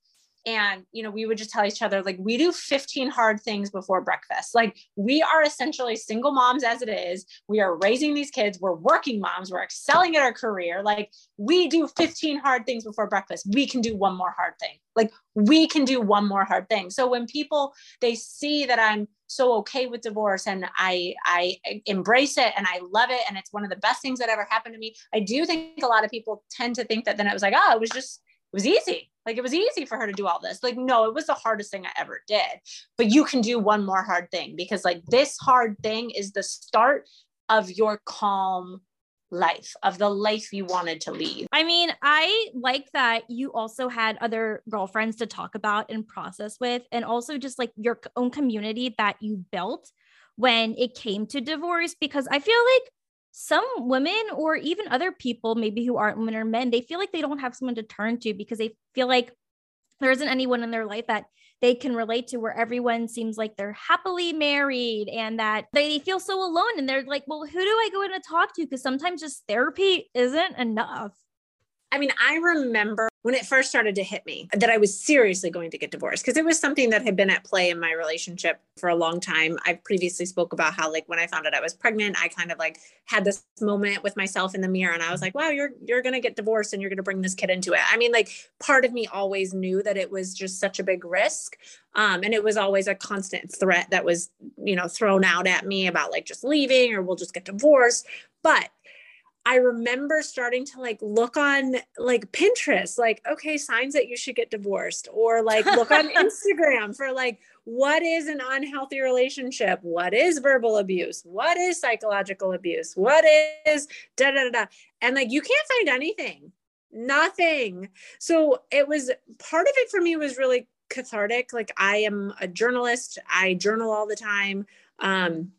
B: and you know we would just tell each other like we do 15 hard things before breakfast. Like we are essentially single moms as it is. We are raising these kids. We're working moms. We're excelling at our career. Like we do 15 hard things before breakfast. We can do one more hard thing. Like we can do one more hard thing. So when people they see that i'm so okay with divorce and i i embrace it and i love it and it's one of the best things that ever happened to me i do think a lot of people tend to think that then it was like oh it was just it was easy. Like it was easy for her to do all this. Like, no, it was the hardest thing I ever did. But you can do one more hard thing because, like, this hard thing is the start of your calm life of the life you wanted to lead.
A: I mean, I like that you also had other girlfriends to talk about and process with, and also just like your own community that you built when it came to divorce. Because I feel like some women, or even other people, maybe who aren't women or men, they feel like they don't have someone to turn to because they feel like there isn't anyone in their life that they can relate to where everyone seems like they're happily married and that they feel so alone and they're like well who do i go in to talk to? Because sometimes just therapy isn't enough
B: I mean, I remember when it first started to hit me that I was seriously going to get divorced because it was something that had been at play in my relationship for a long time. I previously spoke about how like when I found out I was pregnant, I kind of like had this moment with myself in the mirror and I was like, "Wow, you're you're going to get divorced and you're going to bring this kid into it." I mean, like part of me always knew that it was just such a big risk. Um, and it was always a constant threat that was, you know, thrown out at me about like just leaving or we'll just get divorced. But I remember starting to like look on like Pinterest, like, okay, signs that you should get divorced, or like look on Instagram for like, what is an unhealthy relationship? What is verbal abuse? What is psychological abuse? What is da da da da? And like, you can't find anything, nothing. So it was part of it for me was really cathartic. Like, I am a journalist, I journal all the time. Um,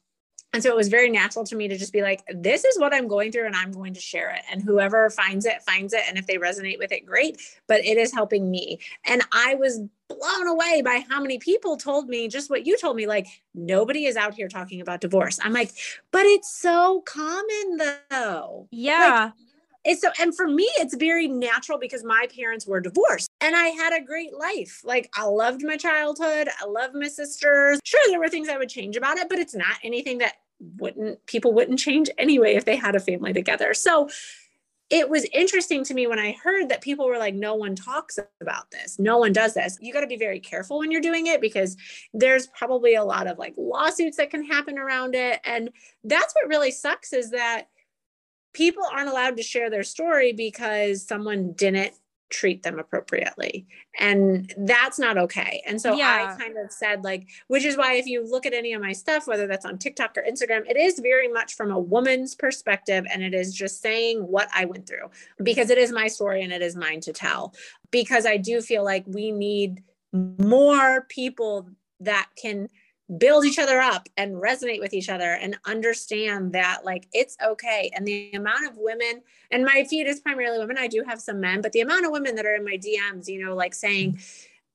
B: and so it was very natural to me to just be like, this is what I'm going through and I'm going to share it. And whoever finds it, finds it. And if they resonate with it, great. But it is helping me. And I was blown away by how many people told me just what you told me like, nobody is out here talking about divorce. I'm like, but it's so common though.
A: Yeah.
B: Like, it's so and for me it's very natural because my parents were divorced and i had a great life like i loved my childhood i loved my sisters sure there were things i would change about it but it's not anything that wouldn't people wouldn't change anyway if they had a family together so it was interesting to me when I heard that people were like, no one talks about this. No one does this. You got to be very careful when you're doing it because there's probably a lot of like lawsuits that can happen around it. And that's what really sucks is that people aren't allowed to share their story because someone didn't treat them appropriately. And that's not okay. And so yeah. i kind of said like which is why if you look at any of my stuff whether that's on tiktok or instagram it is very much from a woman's perspective and it is just saying what i went through because it is my story and it is mine to tell. Because i do feel like we need more people that can build each other up and resonate with each other and understand that like it's okay. And the amount of women and my feed is primarily women i do have some men but the amount of women that are in my dms you know like saying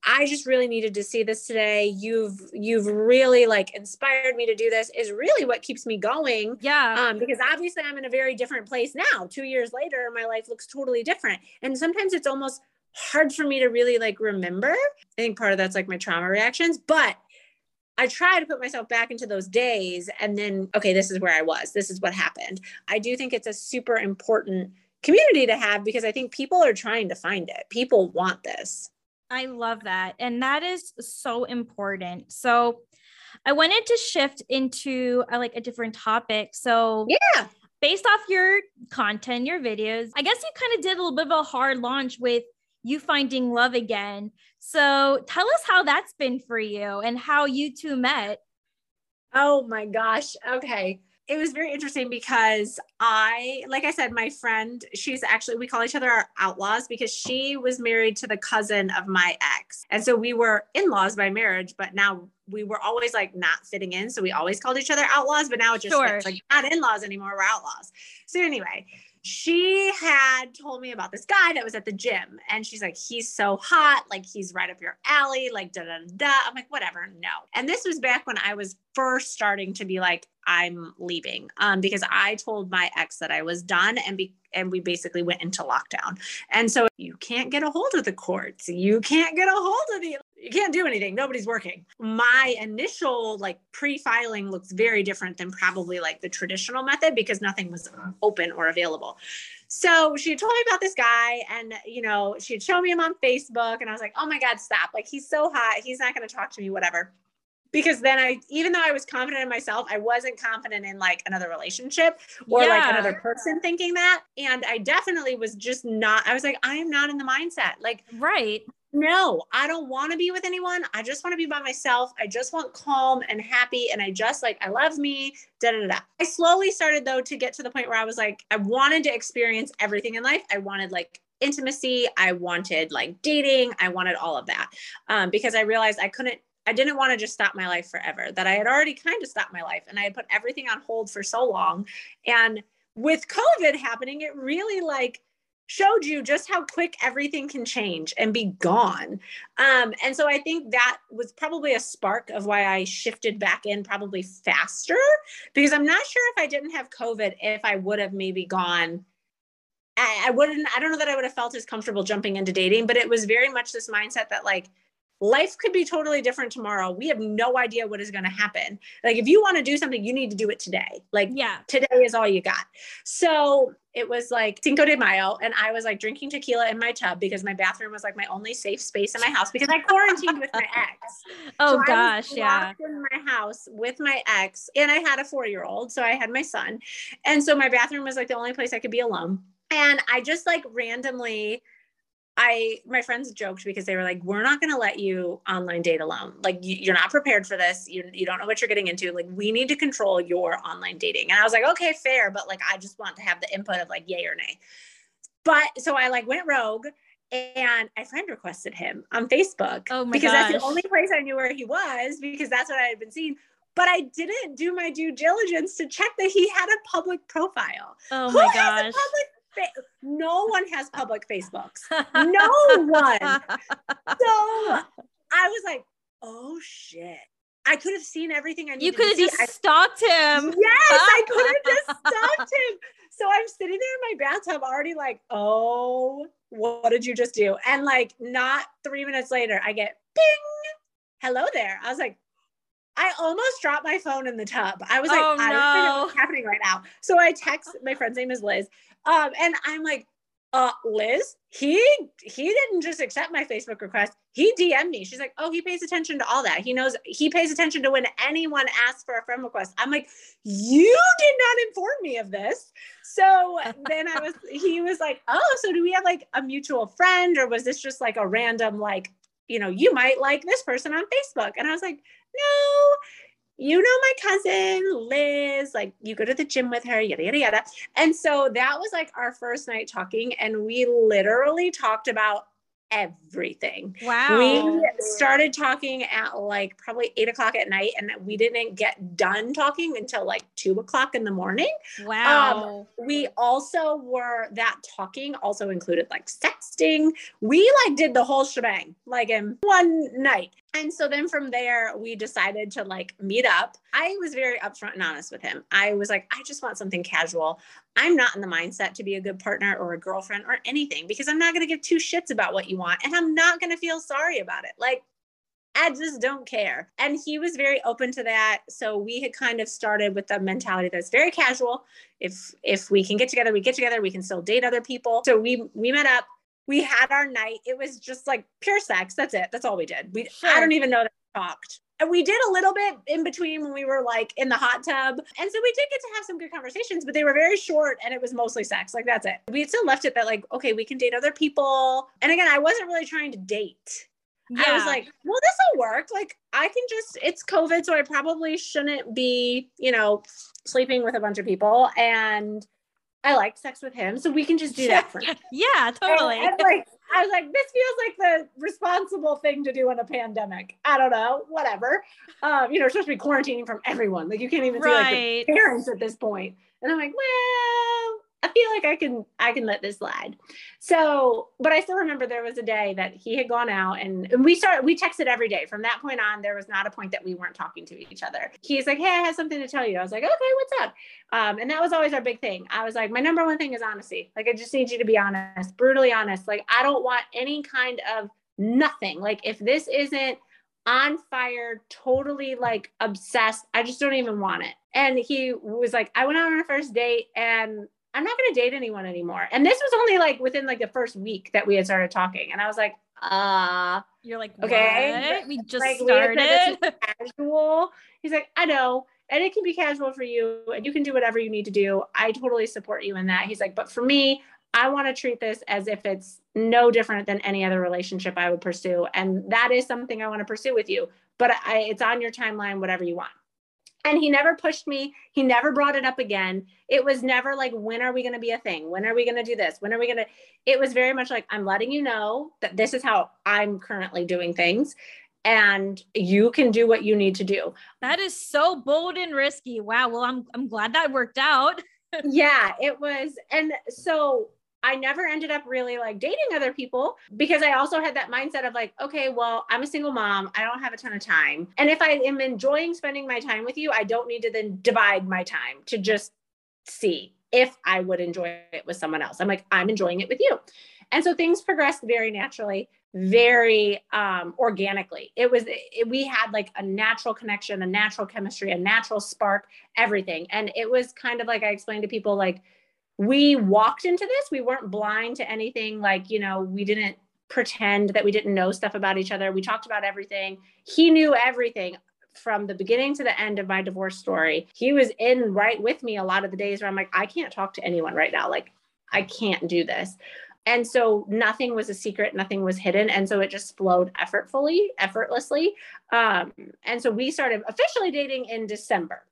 B: i just really needed to see this today. You've you've really like inspired me to do this is really what keeps me going.
A: Yeah.
B: Um because obviously i'm in a very different place now. 2 years later my life looks totally different. And sometimes it's almost hard for me to really like remember. I think part of that's like my trauma reactions but I try to put myself back into those days and then, okay, this is where I was. This is what happened. I do think it's a super important community to have because I think people are trying to find it. People want this.
A: I love that. And that is so important. So I wanted to shift into a, like a different topic. So,
B: yeah.
A: Based off your content, your videos, I guess you kind of did a little bit of a hard launch with you finding love again. So tell us how that's been for you and how you two met.
B: Oh my gosh. Okay. It was very interesting because I, like I said, my friend, she's actually, we call each other our outlaws because she was married to the cousin of my ex. And so we were in laws by marriage, but now we were always like not fitting in. So we always called each other outlaws, but now it just sure. like not in laws anymore. We're outlaws. So anyway, she had told me about this guy that was at the gym and she's like he's so hot like he's right up your alley like da da da i'm like whatever no. And this was back when i was first starting to be like i'm leaving um because i told my ex that i was done and be and we basically went into lockdown. And so you can't get a hold of the courts. You can't get a hold of the you can't do anything. Nobody's working. My initial like pre-filing looks very different than probably like the traditional method because nothing was open or available. So she told me about this guy and you know she'd show me him on facebook and i was like oh my god stop. Like he's so hot. He's not going to talk to me whatever. Because then I, even though I was confident in myself, I wasn't confident in like another relationship or yeah. like another person thinking that. And I definitely was just not, I was like, I am not in the mindset. Like,
A: right
B: no, I don't want to be with anyone. I just want to be by myself. I just want calm and happy. And I just like, I love me. Da, da, da. I slowly started though to get to the point where I was like, I wanted to experience everything in life. I wanted like intimacy. I wanted like dating. I wanted all of that um, because I realized I couldn't I didn't want to just stop my life forever, that I had already kind of stopped my life and I had put everything on hold for so long. And with COVID happening, it really like showed you just how quick everything can change and be gone. Um, and so I think that was probably a spark of why I shifted back in probably faster because I'm not sure if I didn't have COVID, if I would have maybe gone. I, I wouldn't, I don't know that I would have felt as comfortable jumping into dating, but it was very much this mindset that like, life could be totally different tomorrow. We have no idea what is going to happen. Like if you want to do something, you need to do it today. Like
A: yeah,
B: today is all you got. So it was like Cinco de Mayo, and I was like drinking tequila in my tub because my bathroom was like my only safe space in my house because I quarantined with my ex.
A: Oh so gosh, yeah.
B: In my house with my ex, and I had a four-year-old, so I had my son, and so my bathroom was like the only place I could be alone. And I just like randomly I my friends joked because they were like, "We're not going to let you online date alone. Like you, are not prepared for this. You you don't know what you're getting into. Like we need to control your online dating." And I was like, "Okay, fair, but like I just want to have the input of like yay or nay." But so I like went rogue and I friend requested him on Facebook
A: oh
B: because
A: gosh.
B: that's the only place I knew where he was because that's what I had been seeing. But I didn't do my due diligence to check that he had a public profile.
A: Oh
B: Who
A: my gosh!
B: Fa- no one has public Facebooks. No one. So I was like, oh shit. I could have seen everything I needed
A: You could have just
B: I,
A: stalked him.
B: Yes, I could have just stalked him. So I'm sitting there in my bathtub already like, oh, what did you just do? And like not three minutes later, I get ping. hello there. I was like, I almost dropped my phone in the tub. I was like,
A: oh,
B: I
A: no.
B: don't know what's happening right now. So I text my friend's name is Liz. Um, and I'm like, uh, Liz, he he didn't just accept my Facebook request. He DM'd me. She's like, oh, he pays attention to all that. He knows he pays attention to when anyone asks for a friend request. I'm like, you did not inform me of this. So then I was, he was like, oh, so do we have like a mutual friend, or was this just like a random like, you know, you might like this person on Facebook? And I was like, no, you know my cousin Liz, like you go to the gym with her, yada yada yada. And so that was like our first night talking, and we literally talked about everything.
A: Wow.
B: We started talking at like probably eight o'clock at night, and we didn't get done talking until like two o'clock in the morning.
A: Wow.
B: Um, we also were that talking also included like sexting. We like did the whole shebang like in one night. And so then from there, we decided to like meet up. I was very upfront and honest with him. I was like, I just want something casual. I'm not in the mindset to be a good partner or a girlfriend or anything because I'm not going to give two shits about what you want and I'm not going to feel sorry about it. Like, I just don't care. And he was very open to that. So we had kind of started with the mentality that's very casual. If if we can get together, we get together. We can still date other people. So we we met up we had our night. It was just like pure sex. That's it. That's all we did. We sure. I don't even know that we talked. And we did a little bit in between when we were like in the hot tub. And so we did get to have some good conversations, but they were very short and it was mostly sex. Like that's it. We still left it that like, okay, we can date other people. And again, I wasn't really trying to date. Yeah. I was like, well, this will work. Like, I can just, it's COVID, so I probably shouldn't be, you know, sleeping with a bunch of people. And I like sex with him, so we can just do that for now.
A: yeah, totally.
B: And, and like, I was like, this feels like the responsible thing to do in a pandemic. I don't know, whatever. Um, you know, supposed to be quarantining from everyone. Like, you can't even right. see like the parents at this point. And I'm like, well, I feel like I can I can let this slide. So, but I still remember there was a day that he had gone out and, and we started we texted every day. From that point on, there was not a point that we weren't talking to each other. He's like, Hey, I have something to tell you. I was like, Okay, what's up? Um, and that was always our big thing. I was like, my number one thing is honesty. Like, I just need you to be honest, brutally honest. Like, I don't want any kind of nothing. Like, if this isn't on fire, totally like obsessed. I just don't even want it. And he was like, I went out on our first date and I'm not going to date anyone anymore. And this was only like within like the first week that we had started talking. And I was like, uh,
A: you're like, okay, what? we just like,
B: started. casual. He's like, I know. And it can be casual for you and you can do whatever you need to do. I totally support you in that. He's like, but for me, I want to treat this as if it's no different than any other relationship I would pursue. And that is something I want to pursue with you. But I, it's on your timeline, whatever you want. And he never pushed me. He never brought it up again. It was never like, when are we going to be a thing? When are we going to do this? When are we going to? It was very much like, I'm letting you know that this is how I'm currently doing things. And you can do what you need to do.
A: That is so bold and risky. Wow. Well, I'm I'm glad that worked out.
B: yeah, it was. And so I never ended up really like dating other people because I also had that mindset of like, okay, well, I'm a single mom. I don't have a ton of time. And if I am enjoying spending my time with you, I don't need to then divide my time to just see if I would enjoy it with someone else. I'm like, I'm enjoying it with you. And so things progressed very naturally, very um, organically. It was, it, we had like a natural connection, a natural chemistry, a natural spark, everything. And it was kind of like I explained to people, like, we walked into this. We weren't blind to anything. Like, you know, we didn't pretend that we didn't know stuff about each other. We talked about everything. He knew everything from the beginning to the end of my divorce story. He was in right with me a lot of the days where I'm like, I can't talk to anyone right now. Like, I can't do this. And so nothing was a secret, nothing was hidden. And so it just flowed effortfully, effortlessly. Um, and so we started officially dating in December.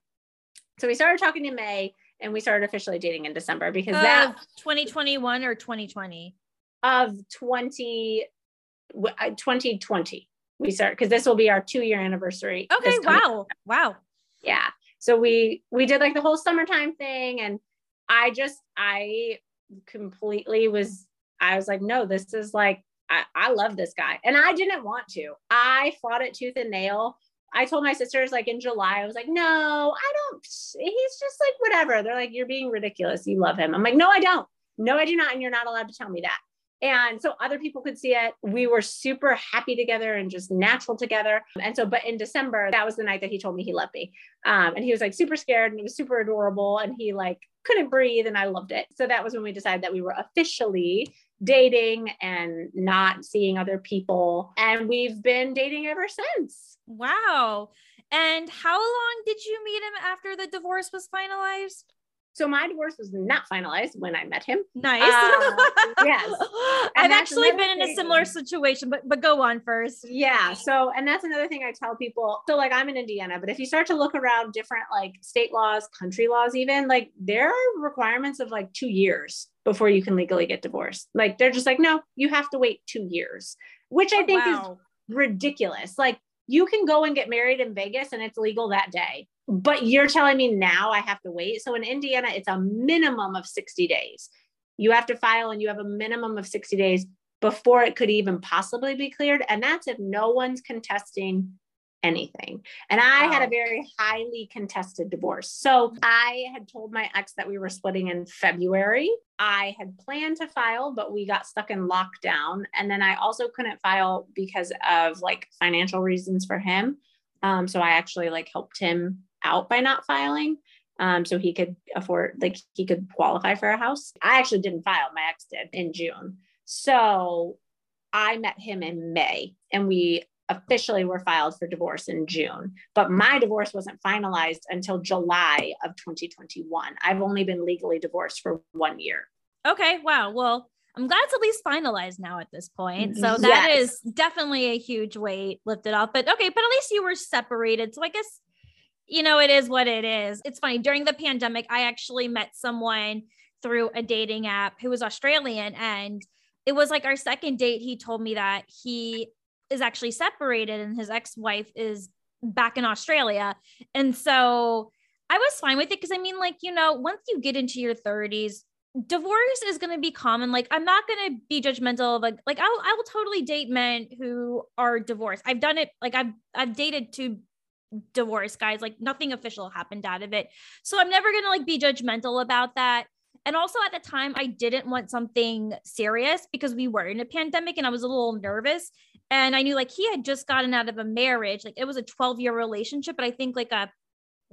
B: So we started talking in May and we started officially dating in December because
A: of
B: that
A: 2021 or 2020
B: of 20 2020 uh, we start because this will be our two year anniversary.
A: Okay, wow. Wow.
B: Yeah. So we we did like the whole summertime thing and I just I completely was I was like, no, this is like I, I love this guy. And I didn't want to. I fought it tooth and nail I told my sisters like in July, I was like, no, I don't. He's just like whatever. They're like, you're being ridiculous. You love him. I'm like, no, I don't. No, I do not. And you're not allowed to tell me that. And so other people could see it. We were super happy together and just natural together. And so, but in December, that was the night that he told me he loved me. Um, and he was like super scared and it was super adorable. And he like couldn't breathe. And I loved it. So that was when we decided that we were officially dating and not seeing other people. And we've been dating ever since.
A: Wow. And how long did you meet him after the divorce was finalized?
B: So my divorce was not finalized when I met him.
A: Nice. Uh,
B: yes.
A: I've actually been in a similar situation, but but go on first.
B: Yeah. So and that's another thing I tell people. So like I'm in Indiana, but if you start to look around different like state laws, country laws, even like there are requirements of like two years before you can legally get divorced. Like they're just like, no, you have to wait two years, which I oh, think wow. is ridiculous. Like you can go and get married in Vegas and it's legal that day. But you're telling me now I have to wait. So in Indiana, it's a minimum of 60 days. You have to file and you have a minimum of 60 days before it could even possibly be cleared. And that's if no one's contesting anything. And I wow. had a very highly contested divorce. So I had told my ex that we were splitting in February. I had planned to file, but we got stuck in lockdown. And then I also couldn't file because of like financial reasons for him. Um, so I actually like helped him out by not filing. Um, so he could afford, like, he could qualify for a house. I actually didn't file, my ex did in June. So I met him in May and we officially were filed for divorce in June, but my divorce wasn't finalized until July of 2021. I've only been legally divorced for one year.
A: Okay. Wow. Well, I'm glad it's at least finalized now at this point. So mm-hmm. that yes. is definitely a huge weight lifted off. But okay, but at least you were separated. So I guess, you know, it is what it is. It's funny. During the pandemic, I actually met someone through a dating app who was Australian and it was like our second date. He told me that he is actually separated and his ex-wife is back in Australia. And so I was fine with it because I mean, like, you know, once you get into your 30s, divorce is going to be common. Like, I'm not going to be judgmental. Like, like I'll, I will totally date men who are divorced. I've done it. Like, I've, I've dated two divorce guys. Like, nothing official happened out of it. So I'm never going to like be judgmental about that. And also at the time, I didn't want something serious because we were in a pandemic and I was a little nervous. And I knew like he had just gotten out of a marriage. Like it was a 12 year relationship, but I think like a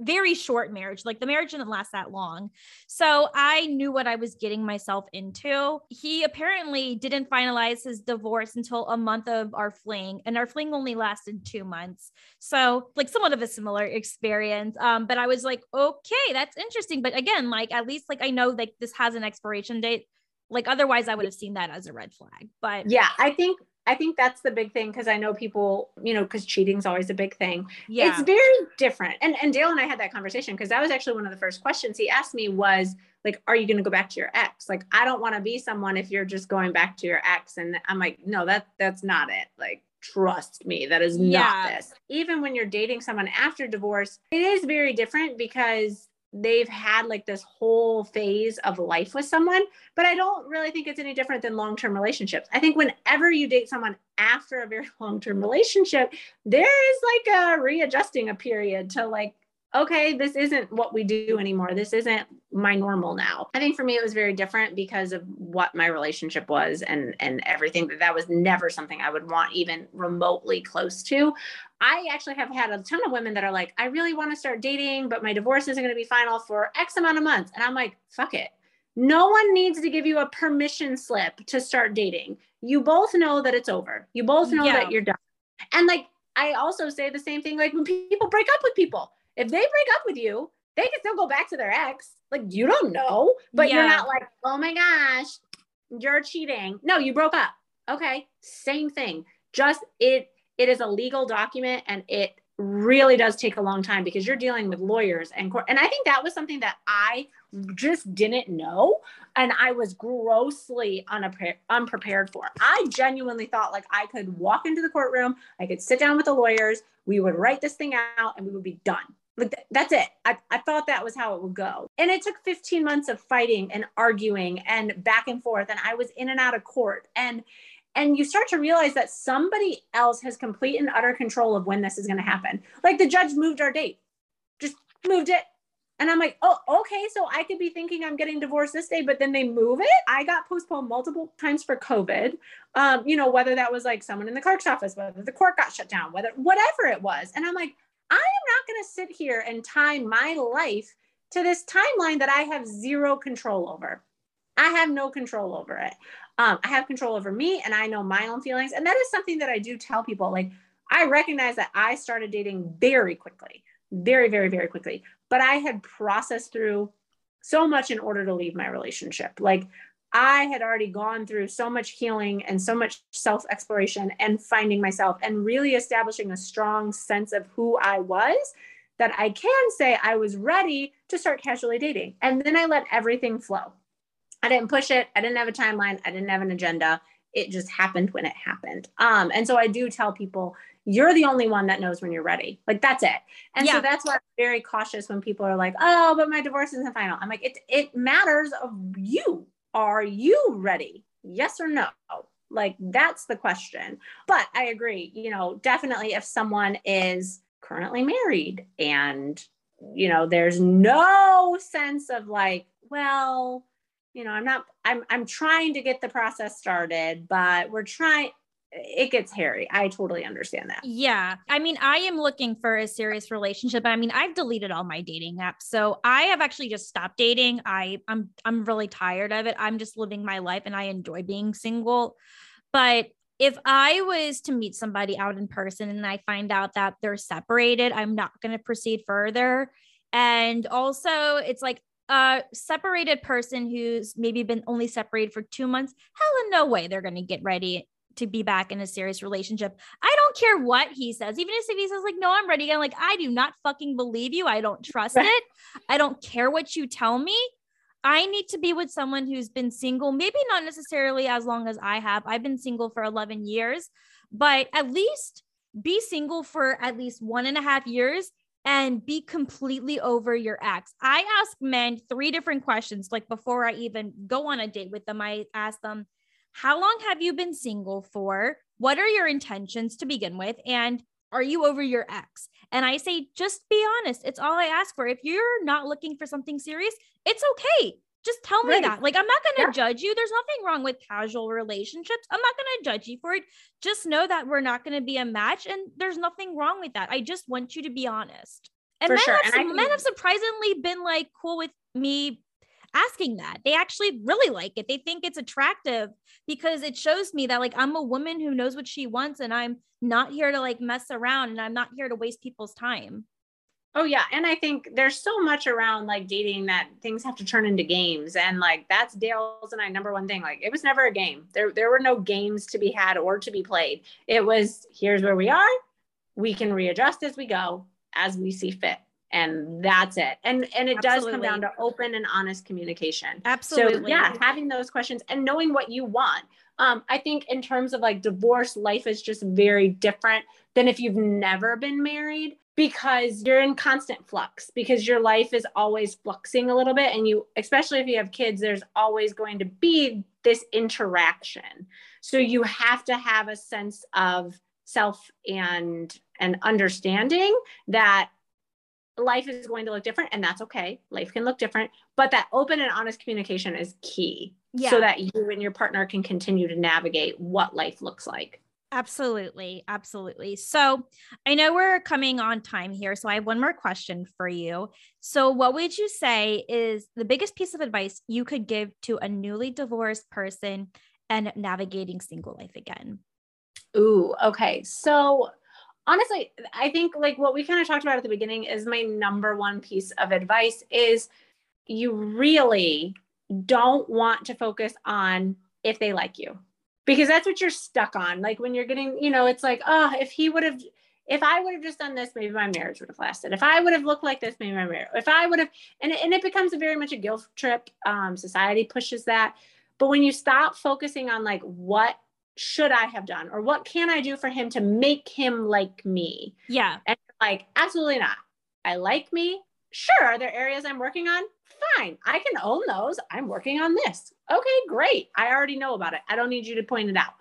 A: very short marriage. Like the marriage didn't last that long. So I knew what I was getting myself into. He apparently didn't finalize his divorce until a month of our fling, and our fling only lasted two months. So, like, somewhat of a similar experience. Um, but I was like, okay, that's interesting. But again, like, at least, like, I know like this has an expiration date. Like otherwise I would have seen that as a red flag. But
B: yeah, I think I think that's the big thing because I know people, you know, because cheating's always a big thing. Yeah. It's very different. And and Dale and I had that conversation because that was actually one of the first questions he asked me was like, are you gonna go back to your ex? Like, I don't want to be someone if you're just going back to your ex. And I'm like, no, that that's not it. Like trust me that is yeah. not this even when you're dating someone after divorce it is very different because they've had like this whole phase of life with someone but i don't really think it's any different than long-term relationships. I think whenever you date someone after a very long-term relationship there is like a readjusting a period to like okay, this isn't what we do anymore. This isn't my normal now. I think for me it was very different because of what my relationship was and and everything that that was never something I would want even remotely close to. I actually have had a ton of women that are like, I really want to start dating, but my divorce isn't going to be final for X amount of months. And I'm like, fuck it. No one needs to give you a permission slip to start dating. You both know that it's over. You both know yeah. that you're done. And like I also say the same thing like when people break up with people if they break up with you, they can still go back to their ex. Like you don't know, but yeah. you're not like, oh my gosh, you're cheating. No, you broke up. Okay, same thing. Just it it is a legal document and it really does take a long time because you're dealing with lawyers and court. And I think that was something that I just didn't know and I was grossly unprepared, unprepared for. I genuinely thought like I could walk into the courtroom, I could sit down with the lawyers, we would write this thing out and we would be done. That's it. I, I thought that was how it would go. And it took 15 months of fighting and arguing and back and forth. And I was in and out of court. And and you start to realize that somebody else has complete and utter control of when this is going to happen. Like the judge moved our date, just moved it. And I'm like, oh, okay. So I could be thinking I'm getting divorced this day, but then they move it. I got postponed multiple times for COVID. Um, you know, whether that was like someone in the clerk's office, whether the court got shut down, whether whatever it was. And I'm like, I am not going to sit here and tie my life to this timeline that I have zero control over. I have no control over it. Um, I have control over me and I know my own feelings. And that is something that I do tell people. Like, I recognize that I started dating very quickly, very, very, very quickly, but I had processed through so much in order to leave my relationship. Like, I had already gone through so much healing and so much self exploration and finding myself and really establishing a strong sense of who I was that I can say I was ready to start casually dating. And then I let everything flow. I didn't push it. I didn't have a timeline. I didn't have an agenda. It just happened when it happened. Um, and so I do tell people, you're the only one that knows when you're ready. Like that's it. And yeah. so that's why I'm very cautious when people are like, oh, but my divorce isn't final. I'm like, it it matters of you are you ready? Yes or no? Like that's the question. But I agree, you know, definitely if someone is currently married and, you know, there's no sense of like, well, you know, I'm not, I'm, I'm trying to get the process started, but we're trying, it gets hairy. I totally understand that.
A: Yeah. I mean, I am looking for a serious relationship. I mean, I've deleted all my dating apps. So I have actually just stopped dating. I I'm I'm really tired of it. I'm just living my life and I enjoy being single. But if I was to meet somebody out in person and I find out that they're separated, I'm not going to proceed further. And also, it's like a separated person who's maybe been only separated for two months, hell in no way they're going to get ready to be back in a serious relationship. I don't care what he says. Even if he says like, "No, I'm ready," I'm like, I do not fucking believe you. I don't trust it. I don't care what you tell me. I need to be with someone who's been single, maybe not necessarily as long as I have. I've been single for 11 years, but at least be single for at least one and a half years and be completely over your ex. I ask men three different questions, like before I even go on a date with them. I ask them, how long have you been single for? What are your intentions to begin with? And are you over your ex? And I say, just be honest. It's all I ask for. If you're not looking for something serious, it's okay. Just tell me right. that. Like, I'm not going to yeah. judge you. There's nothing wrong with casual relationships. I'm not going to judge you for it. Just know that we're not going to be a match. And there's nothing wrong with that. I just want you to be honest. And, men, sure. have, and men have surprisingly been like cool with me asking that. They actually really like it. They think it's attractive because it shows me that like I'm a woman who knows what she wants and I'm not here to like mess around and I'm not here to waste people's time.
B: Oh yeah, and I think there's so much around like dating that things have to turn into games, and like that's Dale's and I number one thing. Like it was never a game. There there were no games to be had or to be played. It was here's where we are. We can readjust as we go, as we see fit, and that's it. And and it Absolutely. does come down to open and honest communication.
A: Absolutely.
B: So yeah, having those questions and knowing what you want. Um, I think in terms of like divorce, life is just very different than if you've never been married because you're in constant flux because your life is always fluxing a little bit and you especially if you have kids there's always going to be this interaction so you have to have a sense of self and and understanding that life is going to look different and that's okay life can look different but that open and honest communication is key yeah. so that you and your partner can continue to navigate what life looks like
A: Absolutely. Absolutely. So I know we're coming on time here. So I have one more question for you. So, what would you say is the biggest piece of advice you could give to a newly divorced person and navigating single life again?
B: Ooh, okay. So, honestly, I think like what we kind of talked about at the beginning is my number one piece of advice is you really don't want to focus on if they like you because that's what you're stuck on. Like when you're getting, you know, it's like, oh, if he would have, if I would have just done this, maybe my marriage would have lasted. If I would have looked like this, maybe my marriage. If I would have, and and it becomes a very much a guilt trip. Um, society pushes that, but when you stop focusing on like what should I have done or what can I do for him to make him like me?
A: Yeah,
B: and like absolutely not. I like me. Sure, are there areas I'm working on? fine. I can own those. I'm working on this. Okay, great. I already know about it. I don't need you to point it out.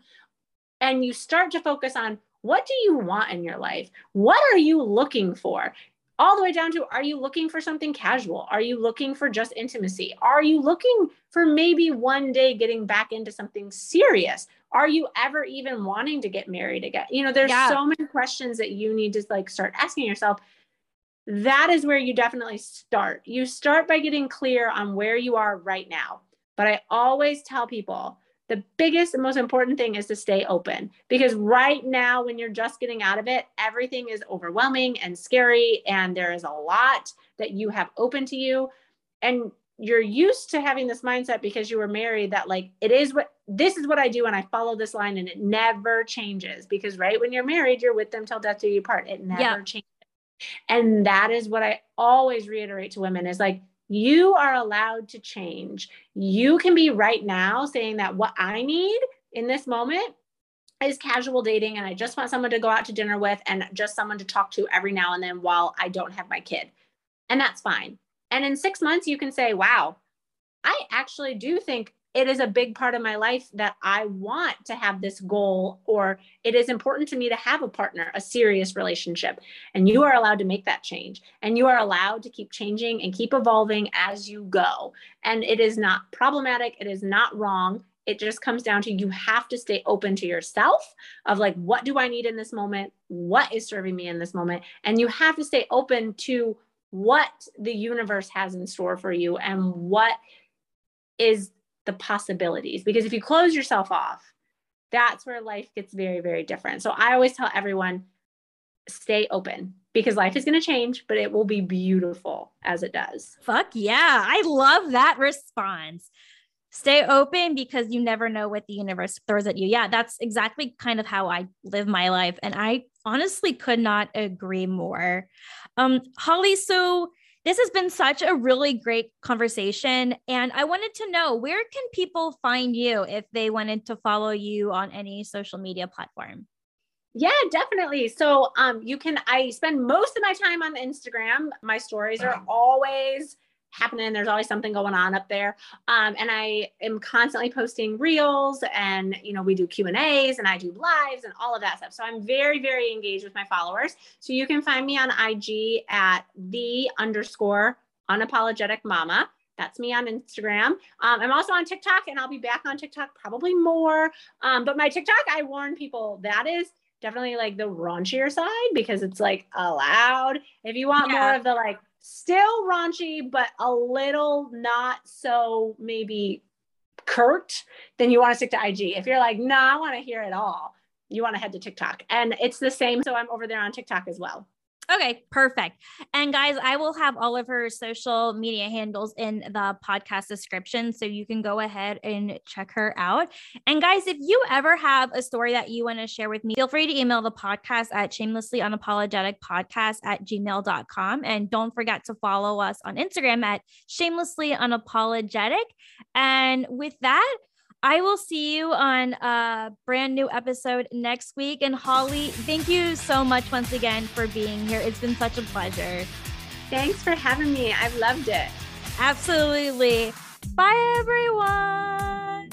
B: And you start to focus on what do you want in your life? What are you looking for? All the way down to are you looking for something casual? Are you looking for just intimacy? Are you looking for maybe one day getting back into something serious? Are you ever even wanting to get married again? You know, there's yeah. so many questions that you need to like start asking yourself that is where you definitely start. You start by getting clear on where you are right now. But I always tell people the biggest and most important thing is to stay open because right now, when you're just getting out of it, everything is overwhelming and scary, and there is a lot that you have open to you. And you're used to having this mindset because you were married that, like, it is what this is what I do, and I follow this line, and it never changes because, right, when you're married, you're with them till death do you part. It never yeah. changes. And that is what I always reiterate to women is like, you are allowed to change. You can be right now saying that what I need in this moment is casual dating and I just want someone to go out to dinner with and just someone to talk to every now and then while I don't have my kid. And that's fine. And in 6 months you can say, "Wow, I actually do think it is a big part of my life that I want to have this goal, or it is important to me to have a partner, a serious relationship. And you are allowed to make that change. And you are allowed to keep changing and keep evolving as you go. And it is not problematic, it is not wrong. It just comes down to you have to stay open to yourself of like, what do I need in this moment? What is serving me in this moment? And you have to stay open to what the universe has in store for you and what is the possibilities because if you close yourself off that's where life gets very very different. So i always tell everyone stay open because life is going to change but it will be beautiful as it does.
A: Fuck yeah. I love that response. Stay open because you never know what the universe throws at you. Yeah that's exactly kind of how i live my life and i honestly could not agree more. Um holly so this has been such a really great conversation. And I wanted to know where can people find you if they wanted to follow you on any social media platform?
B: Yeah, definitely. So um you can I spend most of my time on Instagram. My stories are always happening. There's always something going on up there. Um, and I am constantly posting reels and, you know, we do Q and A's and I do lives and all of that stuff. So I'm very, very engaged with my followers. So you can find me on IG at the underscore unapologetic mama. That's me on Instagram. Um, I'm also on TikTok and I'll be back on TikTok probably more. Um, but my TikTok, I warn people that is definitely like the raunchier side because it's like allowed. If you want yeah. more of the like still raunchy, but a little not so maybe curt, then you want to stick to IG. If you're like, no, nah, I want to hear it all, you want to head to TikTok. And it's the same. So I'm over there on TikTok as well.
A: Okay, perfect. And guys, I will have all of her social media handles in the podcast description so you can go ahead and check her out. And guys, if you ever have a story that you want to share with me, feel free to email the podcast at shamelessly unapologetic podcast at gmail.com. And don't forget to follow us on Instagram at shamelessly unapologetic. And with that, I will see you on a brand new episode next week. And Holly, thank you so much once again for being here. It's been such a pleasure.
B: Thanks for having me. I've loved it.
A: Absolutely. Bye, everyone.